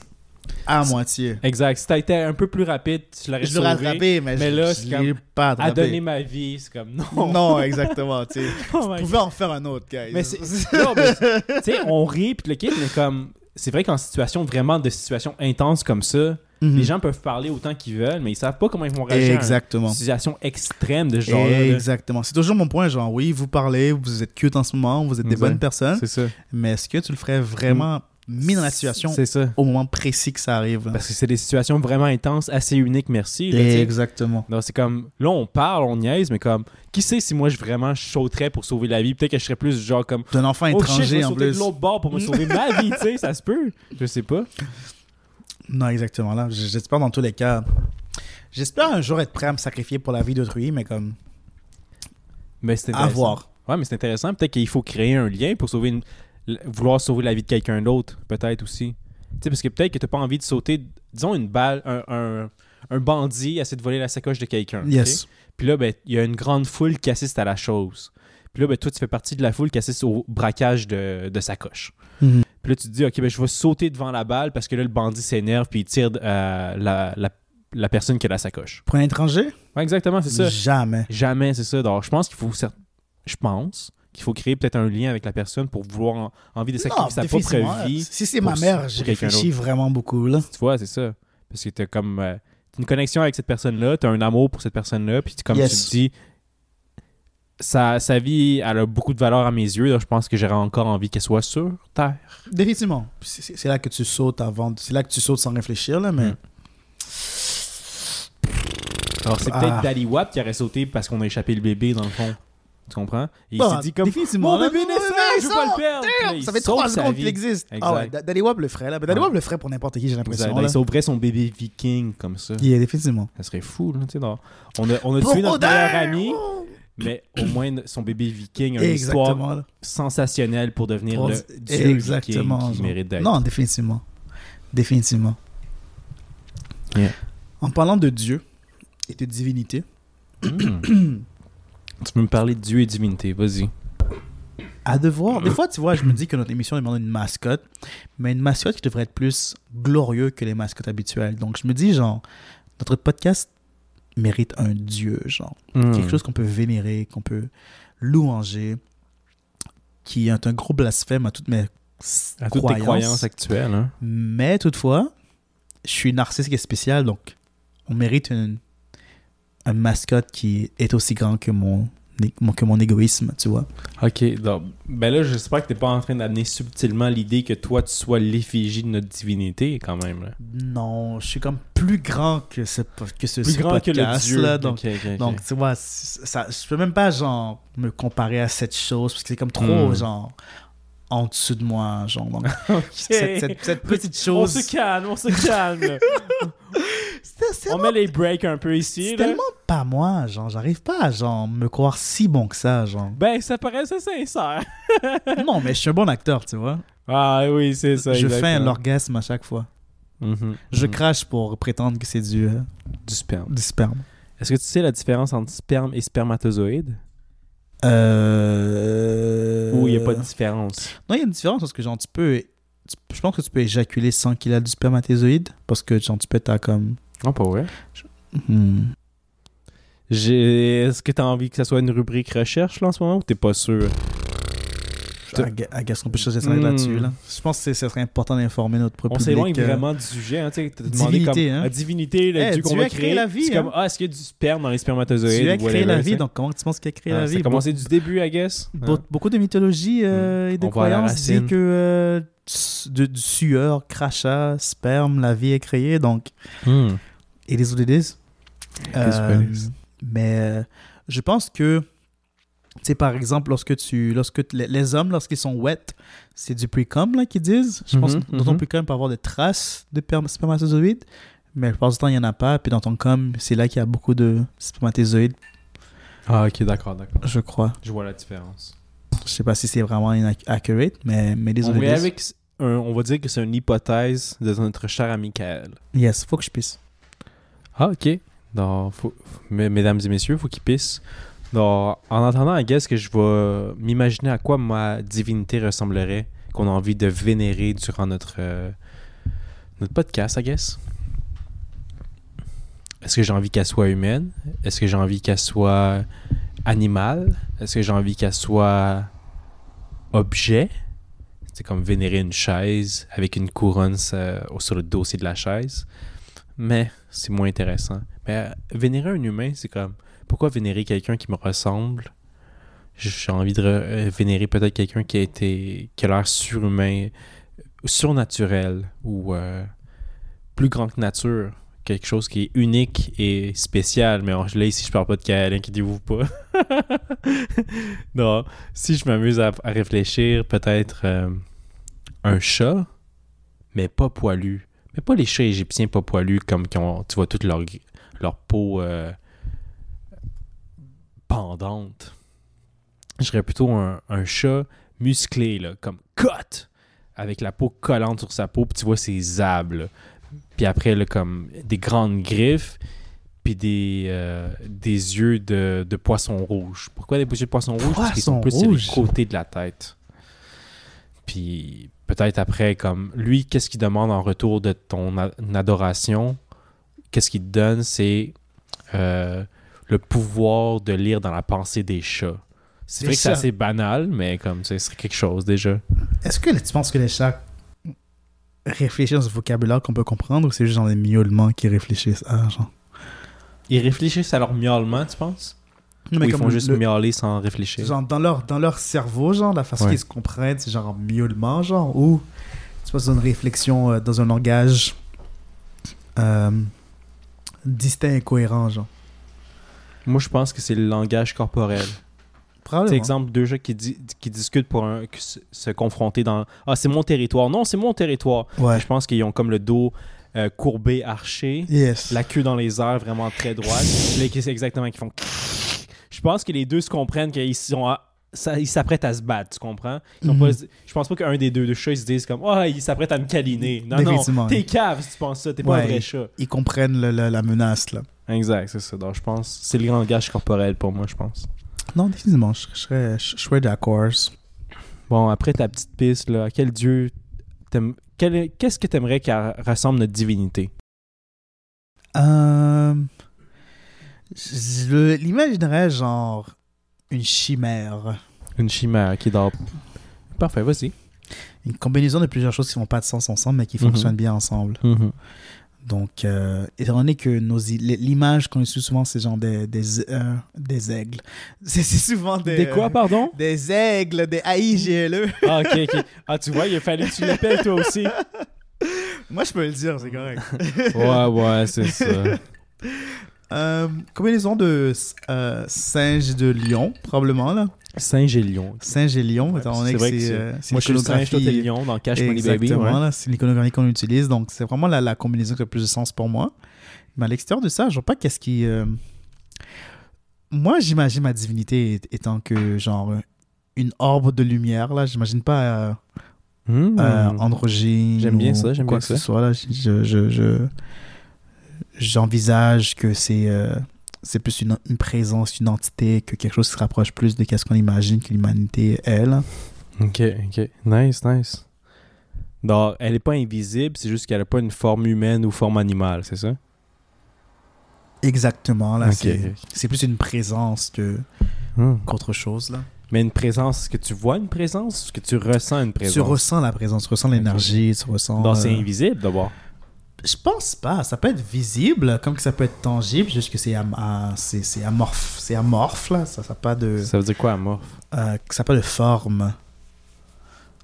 Speaker 1: à moitié.
Speaker 2: Exact. Si t'as été un peu plus rapide, tu l'aurais
Speaker 1: Je l'aurais
Speaker 2: sauvé.
Speaker 1: attrapé, mais,
Speaker 2: mais
Speaker 1: je,
Speaker 2: là,
Speaker 1: je
Speaker 2: c'est
Speaker 1: l'ai
Speaker 2: comme,
Speaker 1: pas
Speaker 2: À
Speaker 1: attrapé.
Speaker 2: donner ma vie, c'est comme non. *laughs*
Speaker 1: Non, exactement, tu sais. *laughs*
Speaker 2: Oh
Speaker 1: On
Speaker 2: my
Speaker 1: pouvait en faire un autre, guys.
Speaker 2: Mais c'est. *laughs* non, mais c'est- tu sais, on rit puis le kit, mais comme. C'est vrai qu'en situation vraiment de situation intense comme ça,
Speaker 1: Mhm.
Speaker 2: les gens peuvent parler autant qu'ils veulent, mais ils savent pas comment ils vont réagir à
Speaker 1: Exactement.
Speaker 2: une situation extrême de ce genre là
Speaker 1: Exactement. C'est toujours mon point, genre, oui, vous parlez, vous êtes cute en ce moment, vous êtes des
Speaker 2: Exact.
Speaker 1: bonnes personnes,
Speaker 2: C'est ça.
Speaker 1: mais est-ce que tu le ferais vraiment mis dans la situation
Speaker 2: C'est ça.
Speaker 1: au moment précis que ça arrive?
Speaker 2: Parce que c'est des situations vraiment intenses, assez uniques, merci. là.
Speaker 1: Exactement.
Speaker 2: Donc, c'est comme, là, on parle, on niaise, mais comme, qui sait si moi, je vraiment sauterais pour sauver la vie? Peut-être que je serais plus genre comme,
Speaker 1: D'un enfant
Speaker 2: oh shit, je
Speaker 1: étranger en
Speaker 2: sauter de
Speaker 1: plus.
Speaker 2: l'autre bord pour me sauver ma vie, tu sais, ça se peut. Je sais pas.
Speaker 1: Non, exactement. Là, j'espère dans tous les cas. J'espère un jour être prêt à me sacrifier pour la vie d'autrui, mais comme.
Speaker 2: Mais c'est
Speaker 1: À voir.
Speaker 2: Ouais, mais c'est intéressant. Peut-être qu'il faut créer un lien pour sauver une... vouloir sauver la vie de quelqu'un d'autre, peut-être aussi. Tu sais, parce que peut-être que t'as pas envie de sauter, disons, une balle, un, un, un bandit essaie de voler la sacoche de quelqu'un.
Speaker 1: Yes.
Speaker 2: Puis là, ben, il y a une grande foule qui assiste à la chose. Puis là, ben, toi, tu fais partie de la foule qui assiste au braquage de, de sacoche.
Speaker 1: Mhm.
Speaker 2: Puis là, tu te dis, OK, ben, je vais sauter devant la balle parce que là, le bandit s'énerve puis il tire euh, la, la, la personne qui a la sacoche.
Speaker 1: Pour un étranger?
Speaker 2: Ouais, exactement, c'est ça.
Speaker 1: Jamais.
Speaker 2: Jamais, c'est ça. Donc, je pense qu'il faut. Je pense qu'il faut créer peut-être un lien avec la personne pour vouloir en- envie de sacrifier sa propre vie.
Speaker 1: Si c'est ma mère,
Speaker 2: quelqu'un
Speaker 1: réfléchis vraiment beaucoup. Là.
Speaker 2: Tu vois, c'est ça. Parce que t'as comme. euh, une connexion avec cette personne-là, t'as un amour pour cette personne-là, puis comme
Speaker 1: Yes.
Speaker 2: tu te dis. Sa, sa vie, elle a beaucoup de valeur à mes yeux. je pense que j'aurais encore envie qu'elle soit sur Terre.
Speaker 1: Définitivement. C'est là que tu sautes avant. C'est là que tu sautes sans réfléchir, là, mais.
Speaker 2: Mm. Alors, c'est
Speaker 1: Ah.
Speaker 2: peut-être Daddy Wap qui aurait sauté parce qu'on a échappé le bébé, dans le fond. Tu comprends? Et il s'est dit comme.
Speaker 1: définitivement,
Speaker 2: Mon bébé naissant, je veux pas le perdre. Puis là, il
Speaker 1: Ça fait
Speaker 2: sauve
Speaker 1: trois
Speaker 2: sa
Speaker 1: secondes
Speaker 2: vie.
Speaker 1: qu'il existe.
Speaker 2: Exact.
Speaker 1: Ah ouais, Da- Daddy Wap le ferait, là. Daddy
Speaker 2: Ouais.
Speaker 1: Wap le ferait pour n'importe qui, j'ai l'impression.
Speaker 2: Exact.
Speaker 1: là.
Speaker 2: Il sauverait son bébé viking comme ça.
Speaker 1: Yeah, définitivement.
Speaker 2: Ça serait fou, là, tu sais. non. On a, on a tué notre meilleur ami, mais au moins son bébé viking a une histoire
Speaker 1: Exactement. là.
Speaker 2: sensationnelle pour devenir
Speaker 1: Pour-
Speaker 2: le dieu
Speaker 1: Exactement.
Speaker 2: viking qui
Speaker 1: genre.
Speaker 2: mérite d'être.
Speaker 1: Non, définitivement. Définitivement.
Speaker 2: Yeah.
Speaker 1: En parlant de Dieu et de divinité. *clears throat*
Speaker 2: tu peux me parler de dieu et divinité, vas-y.
Speaker 1: à devoir. Des fois, tu vois, je me dis que notre émission demande une mascotte, mais une mascotte qui devrait être plus glorieux que les mascottes habituelles. Donc, je me dis, genre, notre podcast mérite un Dieu, genre.
Speaker 2: Hmm.
Speaker 1: Quelque chose qu'on peut vénérer, qu'on peut louanger, qui est un gros blasphème à toutes mes
Speaker 2: à toutes tes croyances actuelles. Hein?
Speaker 1: Mais toutefois, je suis narcissique et spécial, donc on mérite une, un mascotte qui est aussi grand que mon, que mon égoïsme, tu vois.
Speaker 2: Ok, donc, ben là, j'espère que t'es pas en train d'amener subtilement l'idée que toi, tu sois l'effigie de notre divinité, quand même. Là.
Speaker 1: Non, je suis comme plus grand que ce, que ce,
Speaker 2: Plus
Speaker 1: ce
Speaker 2: grand que le dieu.
Speaker 1: là, donc, tu vois, ça, je peux même pas genre me comparer à cette chose parce que c'est comme trop
Speaker 2: Hmm.
Speaker 1: genre en dessous de moi, genre. Donc, *laughs* *laughs* cette, cette- cette petite
Speaker 2: On
Speaker 1: chose.
Speaker 2: se calme, on se calme. *laughs* on met les breaks un peu ici.
Speaker 1: c'est tellement pas moi, genre, j'arrive pas à genre me croire si bon que ça, genre.
Speaker 2: Ben, ça paraissait sincère. *laughs*
Speaker 1: non, mais je suis un bon acteur, tu vois.
Speaker 2: Ah oui, c'est ça.
Speaker 1: je fais
Speaker 2: exactement.
Speaker 1: l'orgasme à chaque fois.
Speaker 2: Mhm,
Speaker 1: Je
Speaker 2: mhm.
Speaker 1: crache pour prétendre que c'est du, euh,
Speaker 2: Du sperme.
Speaker 1: du sperme.
Speaker 2: Est-ce que tu sais la différence entre sperme et spermatozoïde?
Speaker 1: Euh...
Speaker 2: Ou il n'y a pas de différence?
Speaker 1: Non, il y a une différence parce que genre tu peux... tu- Je pense que tu peux éjaculer sans qu'il a du spermatozoïde parce que genre tu peux être à comme...
Speaker 2: Non, pas vrai.
Speaker 1: Hmm.
Speaker 2: Est-ce que tu as envie que ça soit une rubrique recherche là, en ce moment ou t'es pas sûr?
Speaker 1: I guess qu'on peut choisir ça
Speaker 2: Hmm.
Speaker 1: là-dessus. Là. Je pense que ce serait important d'informer notre
Speaker 2: On
Speaker 1: public.
Speaker 2: s'éloigne
Speaker 1: euh,
Speaker 2: vraiment du sujet. Hein, tu
Speaker 1: Divinité,
Speaker 2: comme
Speaker 1: hein.
Speaker 2: la divinité, le
Speaker 1: Eh,
Speaker 2: dieu qu'on va créer.
Speaker 1: la vie,
Speaker 2: C'est
Speaker 1: hein.
Speaker 2: comme, ah, est-ce qu'il y a du sperme dans les spermatozoïdes
Speaker 1: Dieu a créé la vie,
Speaker 2: sais?
Speaker 1: donc comment tu penses qu'il a créé
Speaker 2: Ah,
Speaker 1: la
Speaker 2: ça
Speaker 1: vie?
Speaker 2: A commencé du début, I guess.
Speaker 1: Be-. Beaucoup de mythologies euh, et de
Speaker 2: On à
Speaker 1: croyances disent que euh, de, du sueur, crachat, sperme, la vie est créée. Donc,
Speaker 2: Hmm.
Speaker 1: it is what it mais euh, je pense que, tu sais, par exemple, lorsque tu, lorsque les, les hommes, lorsqu'ils sont wet, c'est du pre-cum, là, qu'ils disent. Je pense
Speaker 2: Mhm,
Speaker 1: que dans ton
Speaker 2: mhm.
Speaker 1: pre-cum, il peut y avoir des traces de perm- spermatozoïdes. Mais la plupart du temps, il n'y en a pas. Puis dans ton cum, c'est là qu'il y a beaucoup de spermatozoïdes,
Speaker 2: Ah, ok, d'accord, d'accord.
Speaker 1: je crois.
Speaker 2: Je vois la différence.
Speaker 1: Je sais pas si c'est vraiment accurate, mais, mais
Speaker 2: On,
Speaker 1: désolé.
Speaker 2: va avec un- on va dire que c'est une hypothèse de notre cher ami Kael.
Speaker 1: Yes, faut que je puisse.
Speaker 2: Ah, ok. Donc, faut- mes- mesdames et messieurs, faut qu'il pisse. Donc, en entendant, I guess que je vais m'imaginer à quoi ma divinité ressemblerait, qu'on a envie de vénérer durant notre, euh, notre podcast, I guess. Est-ce que j'ai envie qu'elle soit humaine? Est-ce que j'ai envie qu'elle soit animale? Est-ce que j'ai envie qu'elle soit objet? C'est comme vénérer une chaise avec une couronne euh, sur le dossier de la chaise. Mais c'est moins intéressant. Mais euh, vénérer un humain, c'est comme pourquoi vénérer quelqu'un qui me ressemble? J'ai envie de euh, vénérer peut-être quelqu'un qui a été qui a l'air surhumain, surnaturel ou euh, plus grand que nature. Quelque chose qui est unique et spécial. Mais on- là, ici, je parle pas de Kael, inquiétez-vous pas. *laughs* non, si je m'amuse à, réfléchir, peut-être un chat, mais pas poilu. Mais pas les chats égyptiens pas poilus comme qui ont, tu vois, toute leur, leur peau euh, pendante. Je serais plutôt un, un chat musclé, là, comme cut, avec la peau collante sur sa peau, puis tu vois ses abs. Puis après, là, comme des grandes griffes, puis des, euh, des yeux de, de poisson rouge. Pourquoi des yeux de poisson rouge? Parce qu'ils sont plus sur les côtés de la tête. Puis peut-être après, comme lui, qu'est-ce qu'il demande en retour de ton adoration? Qu'est-ce qu'il te donne? C'est euh, le pouvoir de lire dans la pensée des chats. C'est vrai que c'est assez banal, mais comme sais, c'est quelque chose déjà.
Speaker 1: Est-ce que tu penses que les chats réfléchissent dans un vocabulaire qu'on peut comprendre ou c'est juste genre des miaulements qui réfléchissent à genre?
Speaker 2: Ils réfléchissent à leur miaulement, tu penses?
Speaker 1: Non,
Speaker 2: ils font
Speaker 1: le-
Speaker 2: juste
Speaker 1: le-
Speaker 2: miauler sans réfléchir?
Speaker 1: Genre dans leur, dans leur cerveau, genre, la façon
Speaker 2: Ouais.
Speaker 1: qu'ils se comprennent, c'est genre en miaulement, genre, ou tu passes dans une réflexion euh, dans un langage euh, distinct et cohérent, genre.
Speaker 2: Moi, je pense que c'est le langage corporel. C'est exemple deux gens qui, di- qui discutent pour un- se, se confronter dans Ah, c'est mon territoire. Non, c'est mon territoire.
Speaker 1: Ouais.
Speaker 2: Je pense qu'ils ont comme le dos euh, courbé, arché,
Speaker 1: Yes.
Speaker 2: la queue dans les airs vraiment très droite. *laughs* C'est exactement qu'ils font. Je pense que les deux se comprennent qu'ils sont à- ça- ils s'apprêtent à se battre, tu comprends? Ils sont
Speaker 1: Mhm.
Speaker 2: pas- je pense pas qu'un des deux, deux chats ils se disent comme Ah, il s'apprête à me câliner. Non, non, t'es cave si tu penses ça, t'es pas un vrai chat.
Speaker 1: Ils comprennent le- le- la menace, là.
Speaker 2: Exact, c'est ça. Donc, je pense c'est le langage corporel pour moi, je pense.
Speaker 1: Non, définitivement, je, je serais, je, je serais d'accord.
Speaker 2: Bon, après ta petite piste, là, quel dieu qu'est-ce que t'aimerais qu'elle rassemble notre divinité?
Speaker 1: Euh, je l'imaginerais genre une chimère.
Speaker 2: Une chimère qui dort. Parfait, vas-y.
Speaker 1: Une combinaison de plusieurs choses qui font pas de sens ensemble, mais qui
Speaker 2: Mhm.
Speaker 1: fonctionnent bien ensemble. Donc, euh, étant donné que l'image qu'on utilise souvent, c'est genre des, des, euh, des aigles. *laughs* C'est souvent des...
Speaker 2: Des quoi,
Speaker 1: euh,
Speaker 2: pardon?
Speaker 1: Des aigles, des AIGLE.
Speaker 2: Ah, ok, ok. Ah, tu vois, il a fallu que tu l'appelles toi aussi. *laughs*
Speaker 1: Moi, je peux le dire, c'est correct.
Speaker 2: Ouais, ouais, c'est ça. *laughs*
Speaker 1: Euh, combinaison de euh, singe de lion, probablement, là?
Speaker 2: Singe et lion.
Speaker 1: Singe et lion, étant
Speaker 2: c'est
Speaker 1: donné que
Speaker 2: vrai que
Speaker 1: c'est... euh,
Speaker 2: Moi, je suis le singe, toi, lion dans Cash Money Baby.
Speaker 1: Exactement,
Speaker 2: ouais.
Speaker 1: c'est l'iconographie qu'on utilise, donc c'est vraiment la, la combinaison qui a le plus de sens pour moi. Mais à l'extérieur de ça, je vois pas qu'est-ce qui... euh, Moi, j'imagine ma divinité étant que, genre, une orbe de lumière, là. J'imagine pas euh, androgyne
Speaker 2: J'aime bien ça, j'aime
Speaker 1: quoi
Speaker 2: bien
Speaker 1: que ce
Speaker 2: ça.
Speaker 1: soit, là. Je- je- je- J'envisage que c'est... euh, c'est plus une, une présence, une entité, que quelque chose qui se rapproche plus de ce qu'on imagine que l'humanité est, là.
Speaker 2: Ok, ok. Nice, nice. Donc, elle est pas invisible, c'est juste qu'elle a pas une forme humaine ou forme animale, c'est ça?
Speaker 1: Exactement, là.
Speaker 2: Ok,
Speaker 1: c'est
Speaker 2: ok.
Speaker 1: c'est plus une présence que
Speaker 2: Hmm.
Speaker 1: qu'autre chose, là.
Speaker 2: Mais une présence, est-ce que tu vois une présence ou est-ce que tu ressens une présence?
Speaker 1: Tu ressens la présence, tu ressens l'énergie, tu ressens...
Speaker 2: Donc, c'est
Speaker 1: euh,
Speaker 2: invisible d'abord.
Speaker 1: Je pense pas. Ça peut être visible, comme que ça peut être tangible, juste que c'est am- ah, amorphe. C'est amorphe, là. Ça n'a pas de...
Speaker 2: Ça veut dire quoi, amorphe?
Speaker 1: euh, ça n'a pas de forme.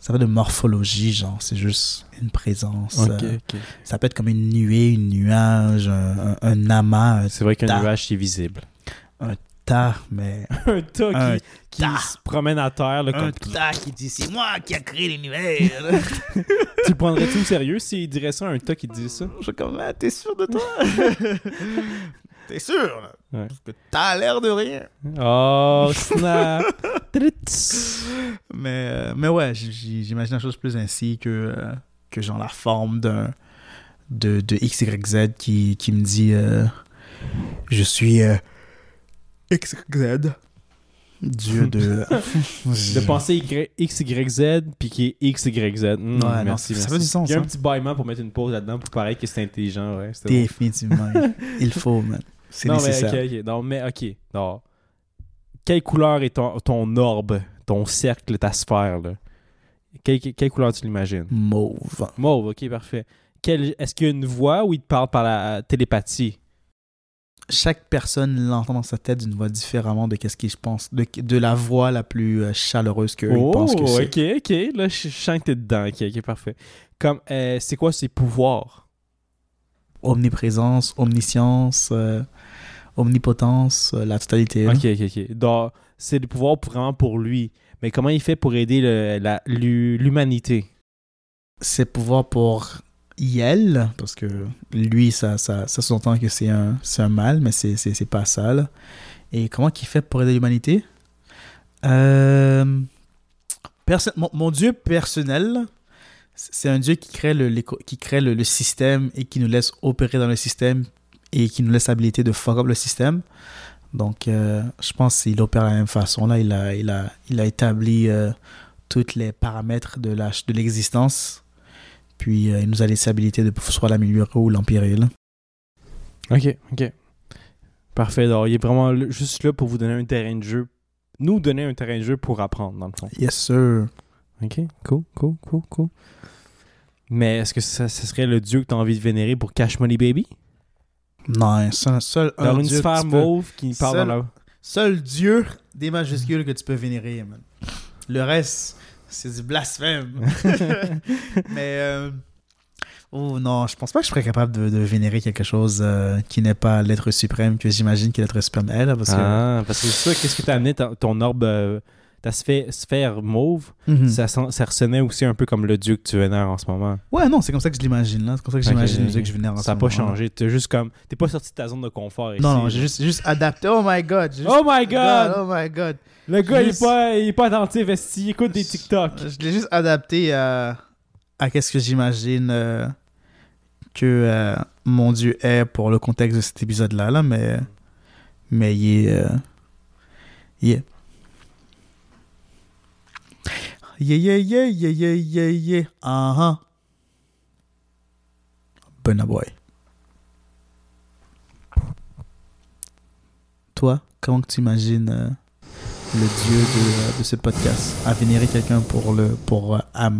Speaker 1: Ça n'a pas de morphologie, genre. C'est juste une présence. Euh,
Speaker 2: ok.
Speaker 1: ça peut être comme une nuée, une nuage, un, un- un amas, un
Speaker 2: C'est vrai qu'un nuage, c'est visible.
Speaker 1: Tas, mais... *laughs*
Speaker 2: un tas
Speaker 1: Un
Speaker 2: qui, qui
Speaker 1: tas.
Speaker 2: se promène à terre, là,
Speaker 1: Un
Speaker 2: comme...
Speaker 1: tas qui dit « C'est moi qui a créé l'univers! *laughs* »
Speaker 2: Tu prendrais-tu au sérieux s'il dirait ça, un tas qui dit ça?
Speaker 1: Je suis comme, Ah, t'es sûr de toi? *laughs* t'es sûr? là?
Speaker 2: Ouais.
Speaker 1: Parce que t'as l'air de rien.
Speaker 2: Oh, snap!
Speaker 1: Mais, euh, mais ouais, j'imagine la chose plus ainsi que, euh, que genre la forme d'un de, de XYZ qui, qui me dit euh, je suis XYZ. Dieu de. *laughs*
Speaker 2: de penser Y- X, Y, Z, puis qui est X, Y, Z. Hmm,
Speaker 1: Ouais, non,
Speaker 2: merci,
Speaker 1: ça
Speaker 2: merci.
Speaker 1: fait du sens,
Speaker 2: Il y a un
Speaker 1: hein.
Speaker 2: petit bâillement pour mettre une pause là-dedans pour paraître que c'est intelligent, ouais.
Speaker 1: Définitivement. *laughs* il faut, man. C'est
Speaker 2: Non,
Speaker 1: nécessaire.
Speaker 2: mais ok, ok. Non, mais ok. Non. Quelle couleur est ton, ton orbe, ton cercle, ta sphère, là? Quelle, quelle couleur tu l'imagines?
Speaker 1: Mauve.
Speaker 2: Mauve, ok, parfait. Quelle- Est-ce qu'il y a une voix ou il te parle par la télépathie?
Speaker 1: Chaque personne l'entend dans sa tête d'une voix différemment de qu'est-ce qu'il pense, de, de la voix la plus euh, chaleureuse qu'eux ils pensent que c'est.
Speaker 2: Oh, ok, ok. Là, je sens que t'es dedans. Ok, ok, parfait. Comme, euh, c'est quoi ses pouvoirs?
Speaker 1: Omniprésence, omniscience, euh, omnipotence, euh, la totalité.
Speaker 2: Ok, ok, ok. Donc, c'est des pouvoirs vraiment pour lui. Mais comment il fait pour aider l'humanité?
Speaker 1: Ses pouvoirs pour. Yel, parce que lui, ça, ça, ça que c'est un, un mal, mais c'est, c'est, pas ça. Et comment qu'il fait pour aider l'humanité? Euh, mon, mon Dieu personnel, c'est un Dieu qui crée, le, qui crée le système et qui nous laisse opérer dans le système et qui nous laisse l'habilité de fuck up le système. Donc, euh, je pense qu'il opère de la même façon. Là, il a, il a, il a établi euh, tous les paramètres de, la, de l'existence. Puis, euh, il nous a laissé l'habilité de soit l'améliorer ou l'empirer. là.
Speaker 2: Ok, ok. Parfait. Alors, il est vraiment juste là pour vous donner un terrain de jeu. Nous donner un terrain de jeu pour apprendre, dans le fond.
Speaker 1: Yes, sir.
Speaker 2: Ok, cool, cool, cool, cool. Mais est-ce que ça, ce serait le dieu que tu as envie de vénérer pour Cash Money Baby?
Speaker 1: Non, seul, seul un
Speaker 2: Dans une
Speaker 1: Dieu que
Speaker 2: sphère mauve qui parle
Speaker 1: Seul-
Speaker 2: dans la...
Speaker 1: Seul Dieu des majuscules que tu peux vénérer, man. Le reste, c'est du blasphème. *laughs* Mais, euh, oh non, je pense pas que je serais capable de, vénérer quelque chose euh, qui n'est pas l'être suprême, que j'imagine que l'être suprême est, là, parce que...
Speaker 2: Ah, parce que c'est ça, qu'est-ce que t'as amené ton orbe, euh, ta sphère, sphère mauve,
Speaker 1: Mhm.
Speaker 2: ça, sent- ça ressonnait aussi un peu comme le dieu que tu vénères en ce moment.
Speaker 1: Ouais, non, c'est comme ça que je l'imagine, là. C'est comme ça que j'imagine le Dieu que je vénère en
Speaker 2: Ça n'a
Speaker 1: ce
Speaker 2: pas
Speaker 1: moment,
Speaker 2: changé. T'es juste comme. T'es pas sorti de ta zone de confort ici.
Speaker 1: Non, non, j'ai juste, juste adapté. Oh my god! juste-
Speaker 2: Oh my god!
Speaker 1: Oh my god!
Speaker 2: Le gars, il est pas, il est pas attentif, il écoute des TikTok.
Speaker 1: Je l'ai juste adapté à, à qu'est-ce que j'imagine euh, que euh, mon Dieu est pour le contexte de cet épisode-là, là, mais, mais il est. euh, est. Yeah, yeah, yeah, yeah, yeah, yeah, yeah. Ah ah. Burna Boy. Toi, comment tu imagines euh, le dieu de, de ce podcast? À vénérer quelqu'un pour le pour euh,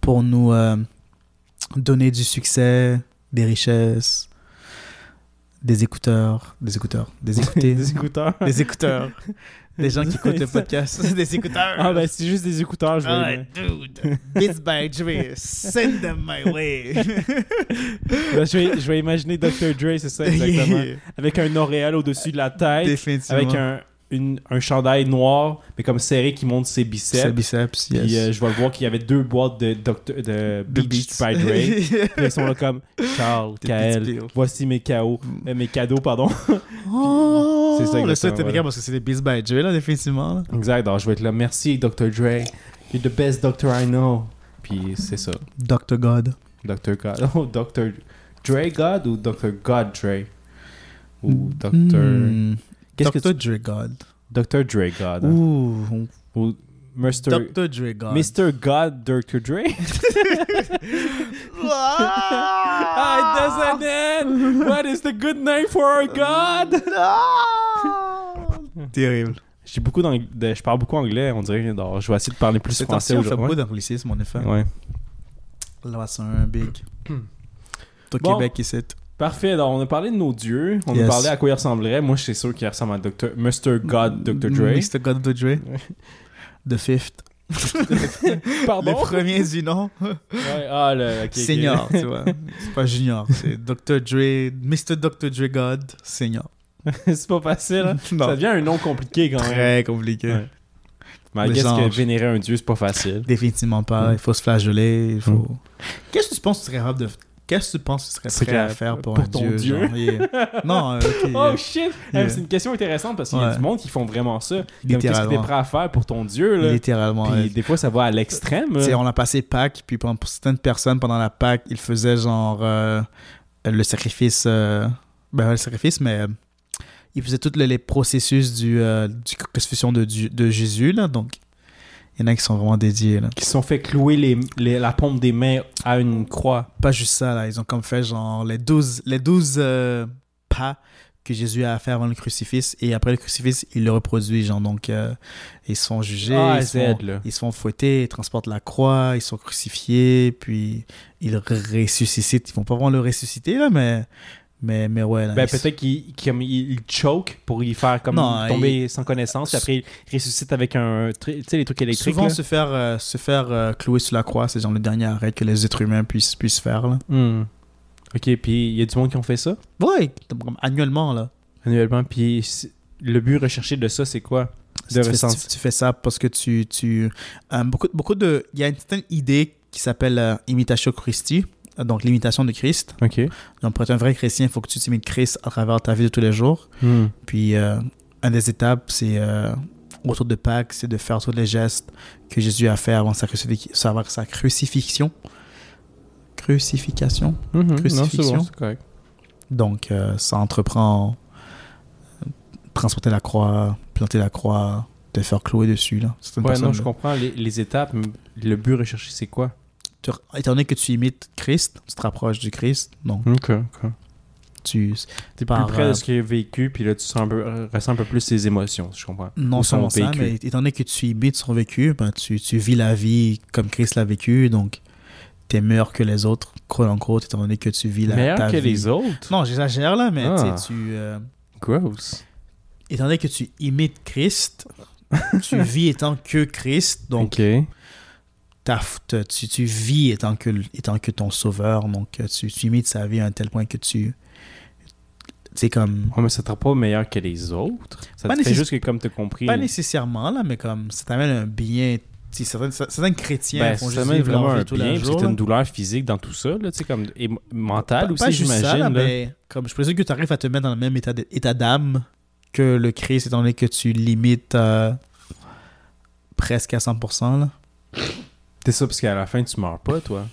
Speaker 1: pour nous euh, donner du succès, des richesses, des écouteurs, des écouteurs, des écoutés,
Speaker 2: Des écouteurs.
Speaker 1: des écouteurs, *laughs* des gens qui écoutent le podcast, *laughs* des écouteurs.
Speaker 2: Ah, ben, c'est juste des écouteurs, je
Speaker 1: Ah,
Speaker 2: vais.
Speaker 1: dude, Beats by Dre, send them my way. *laughs*
Speaker 2: Ben, je, vais je vais imaginer Dr. Dre, c'est ça, exactement. Avec un auréole au-dessus de la tête. Avec un, une- un chandail noir, mais comme serré qui montre ses biceps.
Speaker 1: biceps, yes.
Speaker 2: Puis euh, je vais le voir qu'il y avait deux boîtes de, Dr. de Beach by Dre. *laughs* Puis ils sont là comme Charles, Kael, voici mes KO, euh, mes cadeaux, pardon. *laughs*
Speaker 1: Oh,
Speaker 2: C'est ça,
Speaker 1: Le seul
Speaker 2: voilà.
Speaker 1: parce que c'est des Beats by Dre, là, définitivement. là.
Speaker 2: exact, alors je vais être là. Merci, Dr. Dre. You're the best doctor I know. Puis c'est ça,
Speaker 1: Dr. God.
Speaker 2: Dr. God. *laughs* Oh, Dr. Dre God ou Dr. God Dre? Ou Dr.
Speaker 1: Hmm.
Speaker 2: Qu'est-ce que
Speaker 1: Dr.
Speaker 2: tu...
Speaker 1: Dre God.
Speaker 2: Dr. Dre God. hein?
Speaker 1: Ouh.
Speaker 2: Ou Mr.
Speaker 1: Dr. Dre *laughs* God.
Speaker 2: Mr. God Dr. Dre Ah, it doesn't end. What is the good name for our God?
Speaker 1: Terrible.
Speaker 2: J'ai beaucoup de- je parle beaucoup anglais, on dirait. Alors, je vais essayer de parler plus français
Speaker 1: on fait beaucoup
Speaker 2: aujourd'hui.
Speaker 1: d'anglicisme, en effet.
Speaker 2: Ouais.
Speaker 1: Là, c'est un big. Au
Speaker 2: Bon.
Speaker 1: Québec, ici.
Speaker 2: Parfait. Alors, on a parlé de nos dieux. On
Speaker 1: Yes.
Speaker 2: a parlé à quoi il ressemblerait. Moi, je suis sûr qu'il ressemble à Dr. Mr. God Dr. Dre.
Speaker 1: Mr. God Dr. Dre. *laughs* The fifth. *laughs*
Speaker 2: Pardon?
Speaker 1: Le premier du nom.
Speaker 2: Ouais, ah, le. ok, ok.
Speaker 1: Senior, tu vois. *laughs* C'est pas junior, c'est Dr. Dre, Mr. Dr. Dre God, senior.
Speaker 2: c'est pas facile. hein? Ça devient un nom compliqué quand même.
Speaker 1: Très compliqué.
Speaker 2: Ouais. Mais qu'est-ce que vénérer un dieu, c'est pas facile.
Speaker 1: Définitivement pas.
Speaker 2: Mm.
Speaker 1: Il faut se flageoler. Il faut...
Speaker 2: Mm.
Speaker 1: Qu'est-ce que tu penses que tu serais capable de... Qu'est-ce que tu penses que tu serais prêt à faire pour,
Speaker 2: pour
Speaker 1: un
Speaker 2: ton
Speaker 1: dieu,
Speaker 2: dieu.
Speaker 1: genre, yeah. *laughs* Non, euh.
Speaker 2: Oh shit! Eh,
Speaker 1: Yeah.
Speaker 2: C'est une question intéressante parce qu'il y a du monde qui font vraiment ça. Qu'est-ce que t'es
Speaker 1: littéralement.
Speaker 2: prêt à faire pour ton dieu, là?
Speaker 1: Littéralement.
Speaker 2: Puis des fois, ça va à l'extrême.
Speaker 1: Tu on a passé Pâques, puis pour certaines personnes, pendant la Pâques, ils faisaient genre euh, le sacrifice. euh, ben, le sacrifice, mais euh, ils faisaient tous les, les processus du, du crucifixion de, de Jésus, là. Donc, il y en a qui sont vraiment dédiés, là.
Speaker 2: Qui se sont fait clouer les, les- la paume des mains à une croix.
Speaker 1: Pas juste ça, là. Ils ont comme fait genre les 12, les 12 euh, pas que Jésus a à faire avant le crucifix. Et après le crucifix, il le reproduit, genre. Donc, euh, ils sont jugés.
Speaker 2: A à
Speaker 1: ils, sont, ils se font fouetter, ils transportent la croix, ils sont crucifiés, puis ils ressuscitent. Ils vont pas vraiment le ressusciter, là, mais, mais, mais ouais.
Speaker 2: Ben, peut-être qu'il qu'il- il, choke pour y faire comme
Speaker 1: Non,
Speaker 2: tomber sans connaissance. Puis après, il ressuscite avec un. Tu sais, les trucs électriques.
Speaker 1: Souvent,
Speaker 2: là.
Speaker 1: se faire, euh, se faire euh, clouer sur la croix, c'est genre le dernier arrêt que les êtres humains puissent, puissent faire, là.
Speaker 2: Hmm. Ok, puis il y a du monde qui ont fait ça?
Speaker 1: Ouais, annuellement, là.
Speaker 2: annuellement. Puis le but recherché de ça, c'est quoi?
Speaker 1: Tu
Speaker 2: De
Speaker 1: fais,
Speaker 2: ressenti.
Speaker 1: tu- tu fais ça parce que tu... tu euh, beaucoup, beaucoup de... Il y a une certaine idée qui s'appelle euh, Imitatio Christi, donc l'imitation de Christ. Donc, pour être un vrai chrétien, il faut que tu t'imites Christ à travers ta vie de tous les jours.
Speaker 2: Hmm.
Speaker 1: Puis, euh, une des étapes, c'est euh, autour de Pâques, c'est de faire tous les gestes que Jésus a fait avant sa, avant sa crucifixion. Crucifixion.
Speaker 2: Mhm. Non, c'est
Speaker 1: Crucifixion.
Speaker 2: bon, c'est correct.
Speaker 1: Donc, euh, ça entreprend transporter la croix, planter la croix, te faire clouer dessus. Là.
Speaker 2: Ouais, non, je comprends les, les étapes. mais Le but recherché, c'est quoi?
Speaker 1: Te- étant donné que tu imites Christ, tu te rapproches du Christ, donc
Speaker 2: Ok, ok.
Speaker 1: tu
Speaker 2: T'es
Speaker 1: Par,
Speaker 2: plus près de ce qu'il a vécu, puis là, tu sens un peu, ressens un peu plus ses émotions, si je comprends.
Speaker 1: non seulement ça, mais étant donné que tu imites son vécu, ben, tu, tu vis la vie comme Christ l'a vécu, donc tu es meilleur que les autres, quote unquote, étant donné que tu vis la,
Speaker 2: Meilleur
Speaker 1: ta
Speaker 2: que
Speaker 1: vie.
Speaker 2: les autres?
Speaker 1: Non, j'exagère là, mais
Speaker 2: Ah.
Speaker 1: tu tu, euh,
Speaker 2: Gross.
Speaker 1: étant donné que tu imites Christ, *laughs* tu vis étant que Christ, donc
Speaker 2: ok.
Speaker 1: Tu, tu vis étant que, étant que ton sauveur, donc euh, tu, tu imites sa vie à un tel point que tu. C'est comme.
Speaker 2: Ouais, mais ça te rend pas meilleur que les autres. Ça
Speaker 1: Pas
Speaker 2: te fait
Speaker 1: nécess-
Speaker 2: juste que, comme tu as compris.
Speaker 1: Pas nécessairement, là, mais comme ça t'amène un bien. Certains, certains chrétiens
Speaker 2: Ben,
Speaker 1: font
Speaker 2: ça
Speaker 1: juste vivre
Speaker 2: vraiment un bien, parce que t'as une douleur physique dans tout ça, là, tu sais, comme et mentale
Speaker 1: Pas-
Speaker 2: aussi,
Speaker 1: pas juste
Speaker 2: j'imagine.
Speaker 1: ça, là,
Speaker 2: là.
Speaker 1: mais comme je présume que tu arrives à te mettre dans le même état d'âme que le Christ, étant donné que tu limites euh, presque à 100%. Là.
Speaker 2: C'est ça, parce qu'à la fin, tu meurs pas, toi.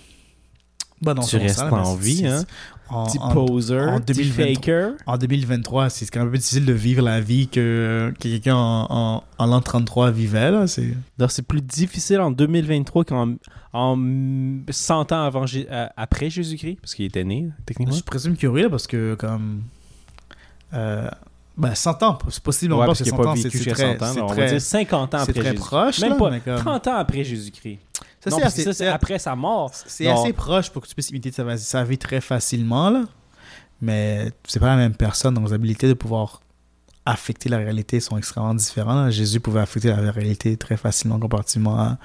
Speaker 1: Bah, non,
Speaker 2: Tu restes
Speaker 1: ça,
Speaker 2: en vie, hein.
Speaker 1: En,
Speaker 2: Petit
Speaker 1: en-
Speaker 2: poser,
Speaker 1: en
Speaker 2: petit
Speaker 1: 2023.
Speaker 2: faker.
Speaker 1: en 2023, c'est quand même un peu difficile de vivre la vie que, que quelqu'un en, l'an 33 vivait. Là. C'est...
Speaker 2: Donc, c'est plus difficile en 2023 qu'en en 100 ans avant, euh, après Jésus-Christ, parce qu'il était né, techniquement.
Speaker 1: Je présume aurait, là, parce que comme... Euh, ben, 100 ans, c'est possible
Speaker 2: Ouais, parce
Speaker 1: parce
Speaker 2: qu'il
Speaker 1: que
Speaker 2: n'a
Speaker 1: 100
Speaker 2: pas
Speaker 1: ans,
Speaker 2: vécu
Speaker 1: c'est, c'est
Speaker 2: jusqu'à
Speaker 1: très,
Speaker 2: 100 ans.
Speaker 1: c'est
Speaker 2: alors on
Speaker 1: très,
Speaker 2: va dire 50 ans
Speaker 1: c'est
Speaker 2: après
Speaker 1: très
Speaker 2: Jésus-Christ.
Speaker 1: proche.
Speaker 2: Même
Speaker 1: là,
Speaker 2: pas.
Speaker 1: mais comme-
Speaker 2: 30 ans après Jésus-Christ.
Speaker 1: Ça,
Speaker 2: Non,
Speaker 1: c'est assez,
Speaker 2: ça, c'est après sa mort.
Speaker 1: c'est
Speaker 2: Non.
Speaker 1: assez proche pour que tu puisses imiter sa, sa vie très facilement, là. Mais c'est pas la même personne, donc les habilités de pouvoir affecter la réalité sont extrêmement différentes. Jésus pouvait affecter la réalité très facilement comparativement à,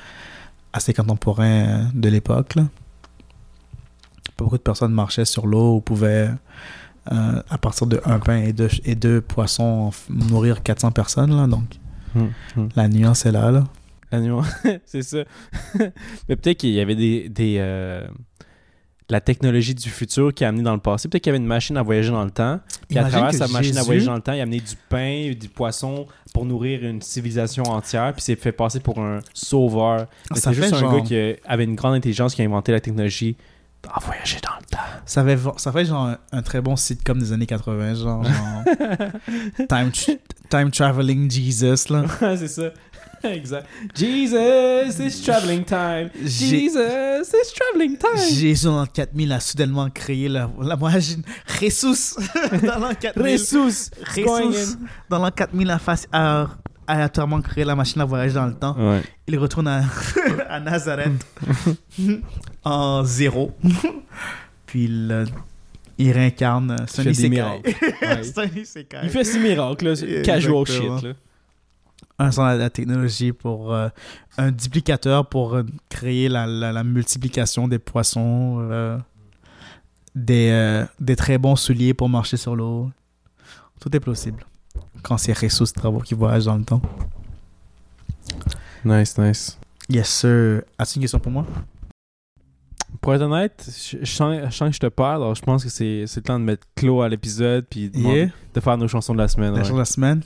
Speaker 1: à ses contemporains euh, de l'époque. là. Pas beaucoup de personnes marchaient sur l'eau ou pouvaient, euh, à partir de un pain et deux, et deux poissons, nourrir 400 personnes. Là, donc
Speaker 2: Hum, hum.
Speaker 1: la nuance est là. là. *laughs*
Speaker 2: C'est ça. *laughs* Mais peut-être qu'il y avait des, des euh, la technologie du futur qui a amené dans le passé. Peut-être qu'il y avait une machine à voyager dans le temps. Puis à travers sa machine à voyager dans le temps, il a amené du pain, du poisson pour nourrir une civilisation entière. Puis s'est fait passer pour un sauveur.
Speaker 1: Ça
Speaker 2: C'est juste un
Speaker 1: genre-
Speaker 2: gars qui avait une grande intelligence qui a inventé la technologie à voyager dans le temps.
Speaker 1: Ça fait, ça fait genre un, un très bon sitcom des années 80, genre, genre *laughs* time, time Traveling Jesus, là.
Speaker 2: c'est ça. *laughs* exact. Jesus, it's traveling time. Jesus, it's traveling time.
Speaker 1: Jésus en l'an 4000 a soudainement créé la, la machine. Jesus *laughs* dans l'an 4000.
Speaker 2: Jesus,
Speaker 1: Jesus dans l'an 4000 a, aléatoirement créé la machine à voyager dans le temps.
Speaker 2: Ouais.
Speaker 1: Il retourne à, *laughs* à Nazareth en zéro. Puis il, il réincarne
Speaker 2: Il
Speaker 1: Sonny
Speaker 2: fait des
Speaker 1: Sekai.
Speaker 2: miracles. Ouais. Il fait six miracles, là. c'est Casual shit, là.
Speaker 1: Un sans la, la technologie pour euh, un duplicateur pour euh, créer la, la, la multiplication des poissons, euh, des, des très bons souliers pour marcher sur l'eau. Tout est possible. Quand c'est Jesus Travaux qui voyage dans le temps.
Speaker 2: Nice, nice.
Speaker 1: Yes, sir. As-tu une question pour moi?
Speaker 2: Pour être honnête, je, sens, je sens que je te parle, alors je pense que c'est le temps de mettre clos à l'épisode puis de,
Speaker 1: Yeah.
Speaker 2: de faire nos chansons de la semaine.
Speaker 1: La
Speaker 2: ouais.
Speaker 1: de la semaine?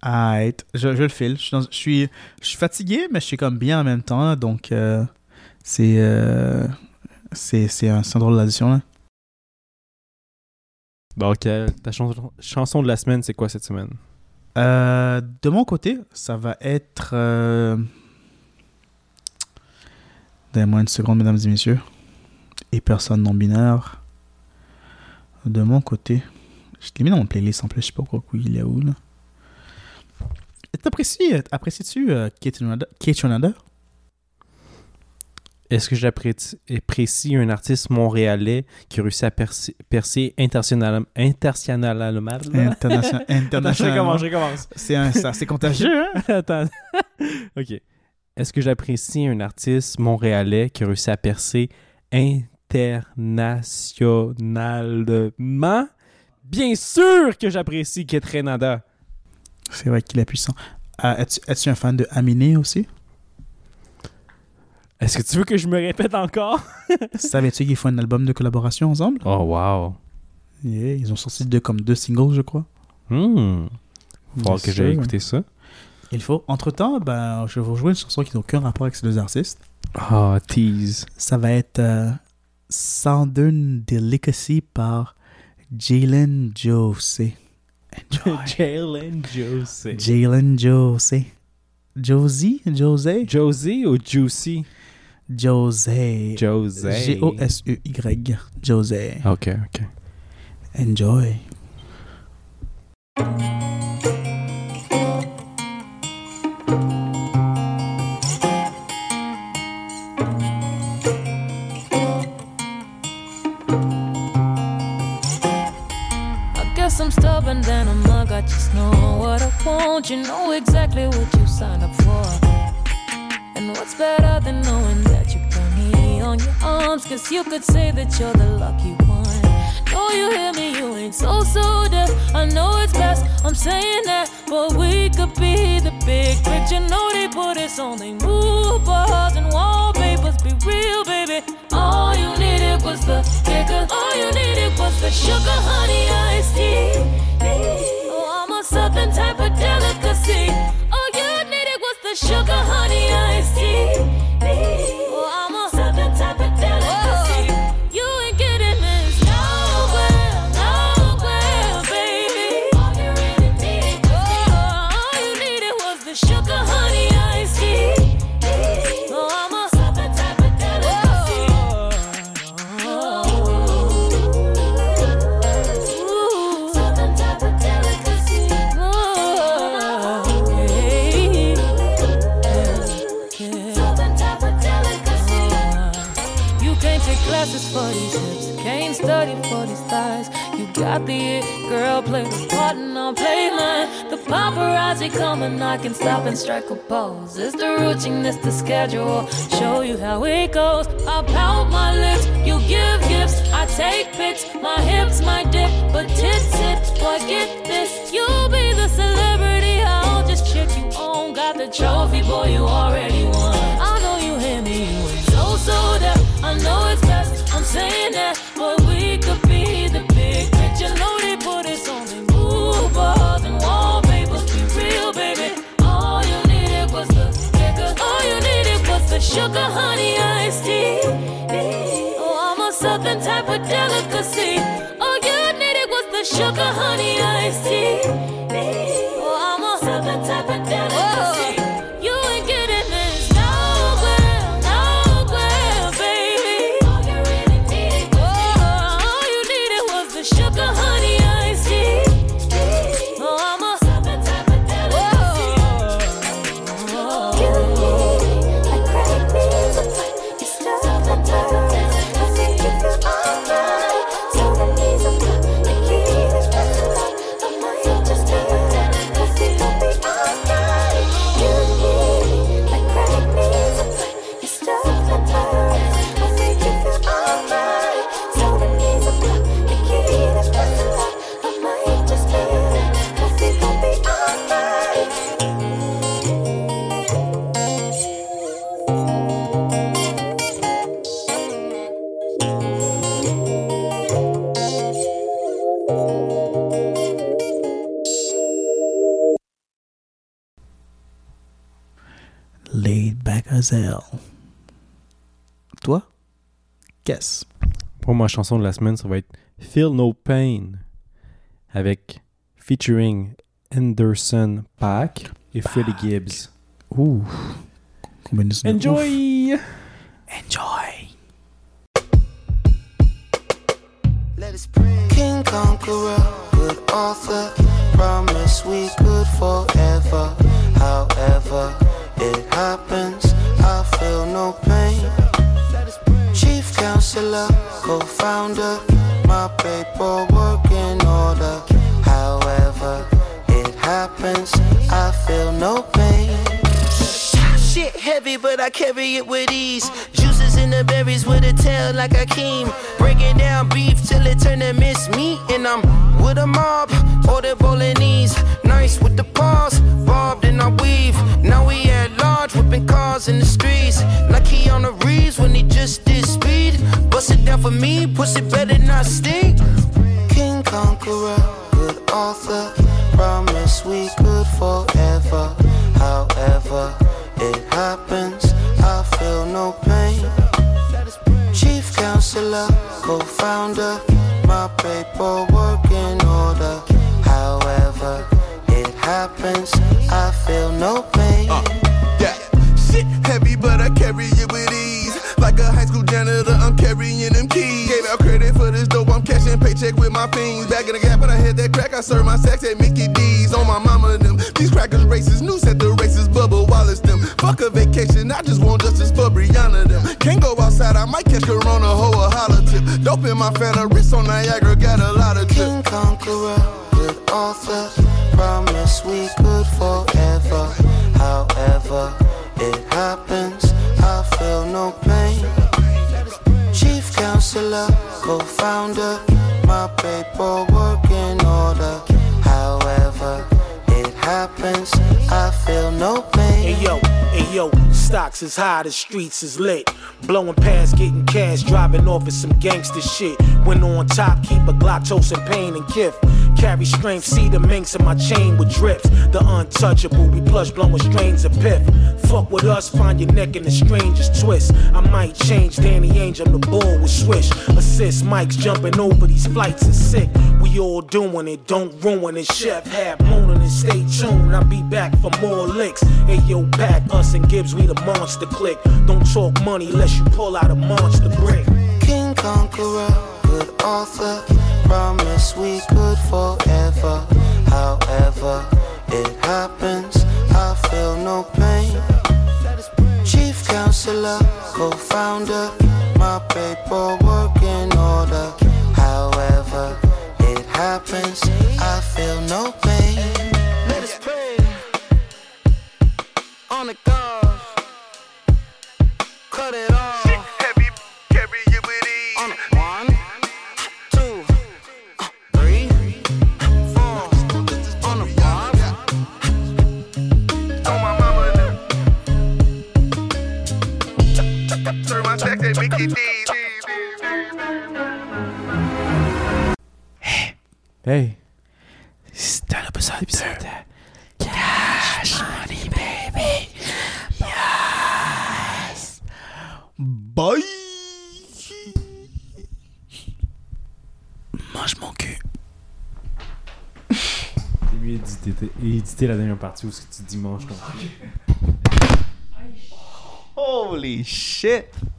Speaker 1: Alright. Je, je le file. Je suis, dans- je, suis, je suis fatigué, mais je suis comme bien en même temps. Donc, euh, c'est, euh, c'est, c'est un, drôle d'addition. Là.
Speaker 2: Donc, euh, ta chanson, chanson de la semaine, c'est quoi cette semaine?
Speaker 1: Euh, de mon côté, ça va être. Euh... Donnez-moi une seconde, mesdames et messieurs. Et personne non binaire. De mon côté, je l'ai mis dans mon playlist en plus, je sais pas pourquoi il est où là. T'apprécies, apprécies-tu euh, Kate Renada- Kate?
Speaker 2: Est-ce que j'apprécie un artiste montréalais qui a réussi à percer, percer international, internationalement?
Speaker 1: International, *laughs*
Speaker 2: Attends, je
Speaker 1: international.
Speaker 2: recommence, je recommence.
Speaker 1: C'est contagieux, hein? *laughs*
Speaker 2: Attends. OK. Est-ce que j'apprécie un artiste montréalais qui a réussi à percer internationalement? Bien sûr que j'apprécie Kate Renada.
Speaker 1: C'est vrai qu'il est puissant. Ah, es-tu, es-tu un fan de Aminé aussi?
Speaker 2: Est-ce que tu veux que je me répète encore? *laughs*
Speaker 1: Savais-tu qu'ils font un album de collaboration ensemble?
Speaker 2: Oh, wow.
Speaker 1: Yeah, Ils ont sorti deux, comme deux singles, je crois.
Speaker 2: Hmm. Faut que
Speaker 1: sir.
Speaker 2: j'ai écouté ça.
Speaker 1: Il faut. Entre-temps, ben, je vais vous jouer une chanson qui n'a aucun rapport avec ces deux artistes.
Speaker 2: Ah, tease.
Speaker 1: Ça va être euh, Southern Delicacy par Jalen Josie. Enjoy. *laughs*
Speaker 2: Jalen Josie.
Speaker 1: Jalen Josie. Josie? José?
Speaker 2: Josie ou Juicy?
Speaker 1: José.
Speaker 2: José.
Speaker 1: G-O-S-E-Y. José.
Speaker 2: Ok, ok.
Speaker 1: Enjoy.
Speaker 3: You know exactly what you signed up for. And what's better than knowing that you got me on your arms? Cause you could say that you're the lucky one. Know you hear me, you ain't so so deaf. I know it's best, I'm saying that. But we could be the big picture. Know they put us on, they move bars and wallpapers. Be real, baby. All you needed was the kicker. All you needed was the sugar, honey, iced tea. Southern type of delicacy. All you needed was the sugar, honey, iced tea. The it, girl, play the part and I'll play mine. The paparazzi come and I can stop and strike a pose. It's the routine, it's the schedule. Show you how it goes. I pout my lips, you give gifts. I take pics, my hips, my dip, but tits, tits. Boy, get this, you'll be the celebrity. I'll just check you on. Got the trophy, boy, you already won. I know you hear me, you so so deaf. I know it's best, I'm saying that, sugar, honey, iced tea. Oh, I'm a southern type of delicacy. All you needed was the sugar, honey, iced tea.
Speaker 2: Ma chanson de la semaine, ça va être Feel No Pain avec featuring Anderson Paak et Freddie Gibbs.
Speaker 1: Ouh. Combinaison de ouf.
Speaker 2: Enjoy!
Speaker 1: Enjoy.
Speaker 4: King Conqueror, good author. Promise we could forever. However, it happens, I feel no pain. Chief counselor, co founder, my paperwork in order. However, it happens, I feel no pain. Shit heavy, but I carry it with ease. Juices in the berries with a tail like a keem. Breaking down beef till it turn to miss meat. And I'm with a mob, order bolognese. Nice with the paws, bobbed and I weave. Now we at large, whipping cars in the streets. Like he on the Reeves when he just did speed. Bust it down for me, pussy better not stink. King Conqueror, good author. Promise we could forever. However, it happens, I feel no pain. Chief counselor, co founder, my paperwork in order. However, it happens, I feel no pain.
Speaker 5: Like a high school janitor, I'm carrying them keys. Gave out credit for this dope, I'm cashing paycheck with my fiends. Back in the gap, when I hit that crack, I serve my sex at Mickey D's. On my mama them. These crackers racist, news set the races, Bubba Wallace them. Fuck a vacation, I just want justice for Brianna them. Can't go outside, I might catch Corona, hoe a holler tip. Dope in my Fanta, wrist on Niagara, got a lot of
Speaker 4: King
Speaker 5: drip.
Speaker 4: Conqueror, good author. Promise we could forever. Chief counselor, co founder, my paperwork in order. However, it happens, I feel no pain.
Speaker 6: Hey yo, hey yo, stocks is high, the streets is lit. Blowing past, getting cash, driving off of some gangster shit. When on top, keep a Glock, toasting pain and kiff. Carry strength, see the minks in my chain with drips. The untouchable, we plush blowing strains of piff. Fuck with us, find your neck in the strangest twist. I might change Danny Angel, the ball with swish. Assist Mike's jumping over these flights is sick. We all doing it, don't ruin it. Chef hat mooning and stay tuned. I'll be back for more licks. Hey yo, back us and Gibbs, we the monster click. Don't talk money unless you pull out a monster brick.
Speaker 4: King Conqueror, good author. Promise we could forever. However, it happens, I feel no pain. Chief counselor, co founder, my paperwork in order. However, it happens,
Speaker 2: Hey.
Speaker 1: C'était un épisode de Cash Money Baby. Yes. Bye. Mange mon cul.
Speaker 2: C'est mieux éditer, éditer la dernière partie où tu dis mange ton cul.
Speaker 1: Holy shit.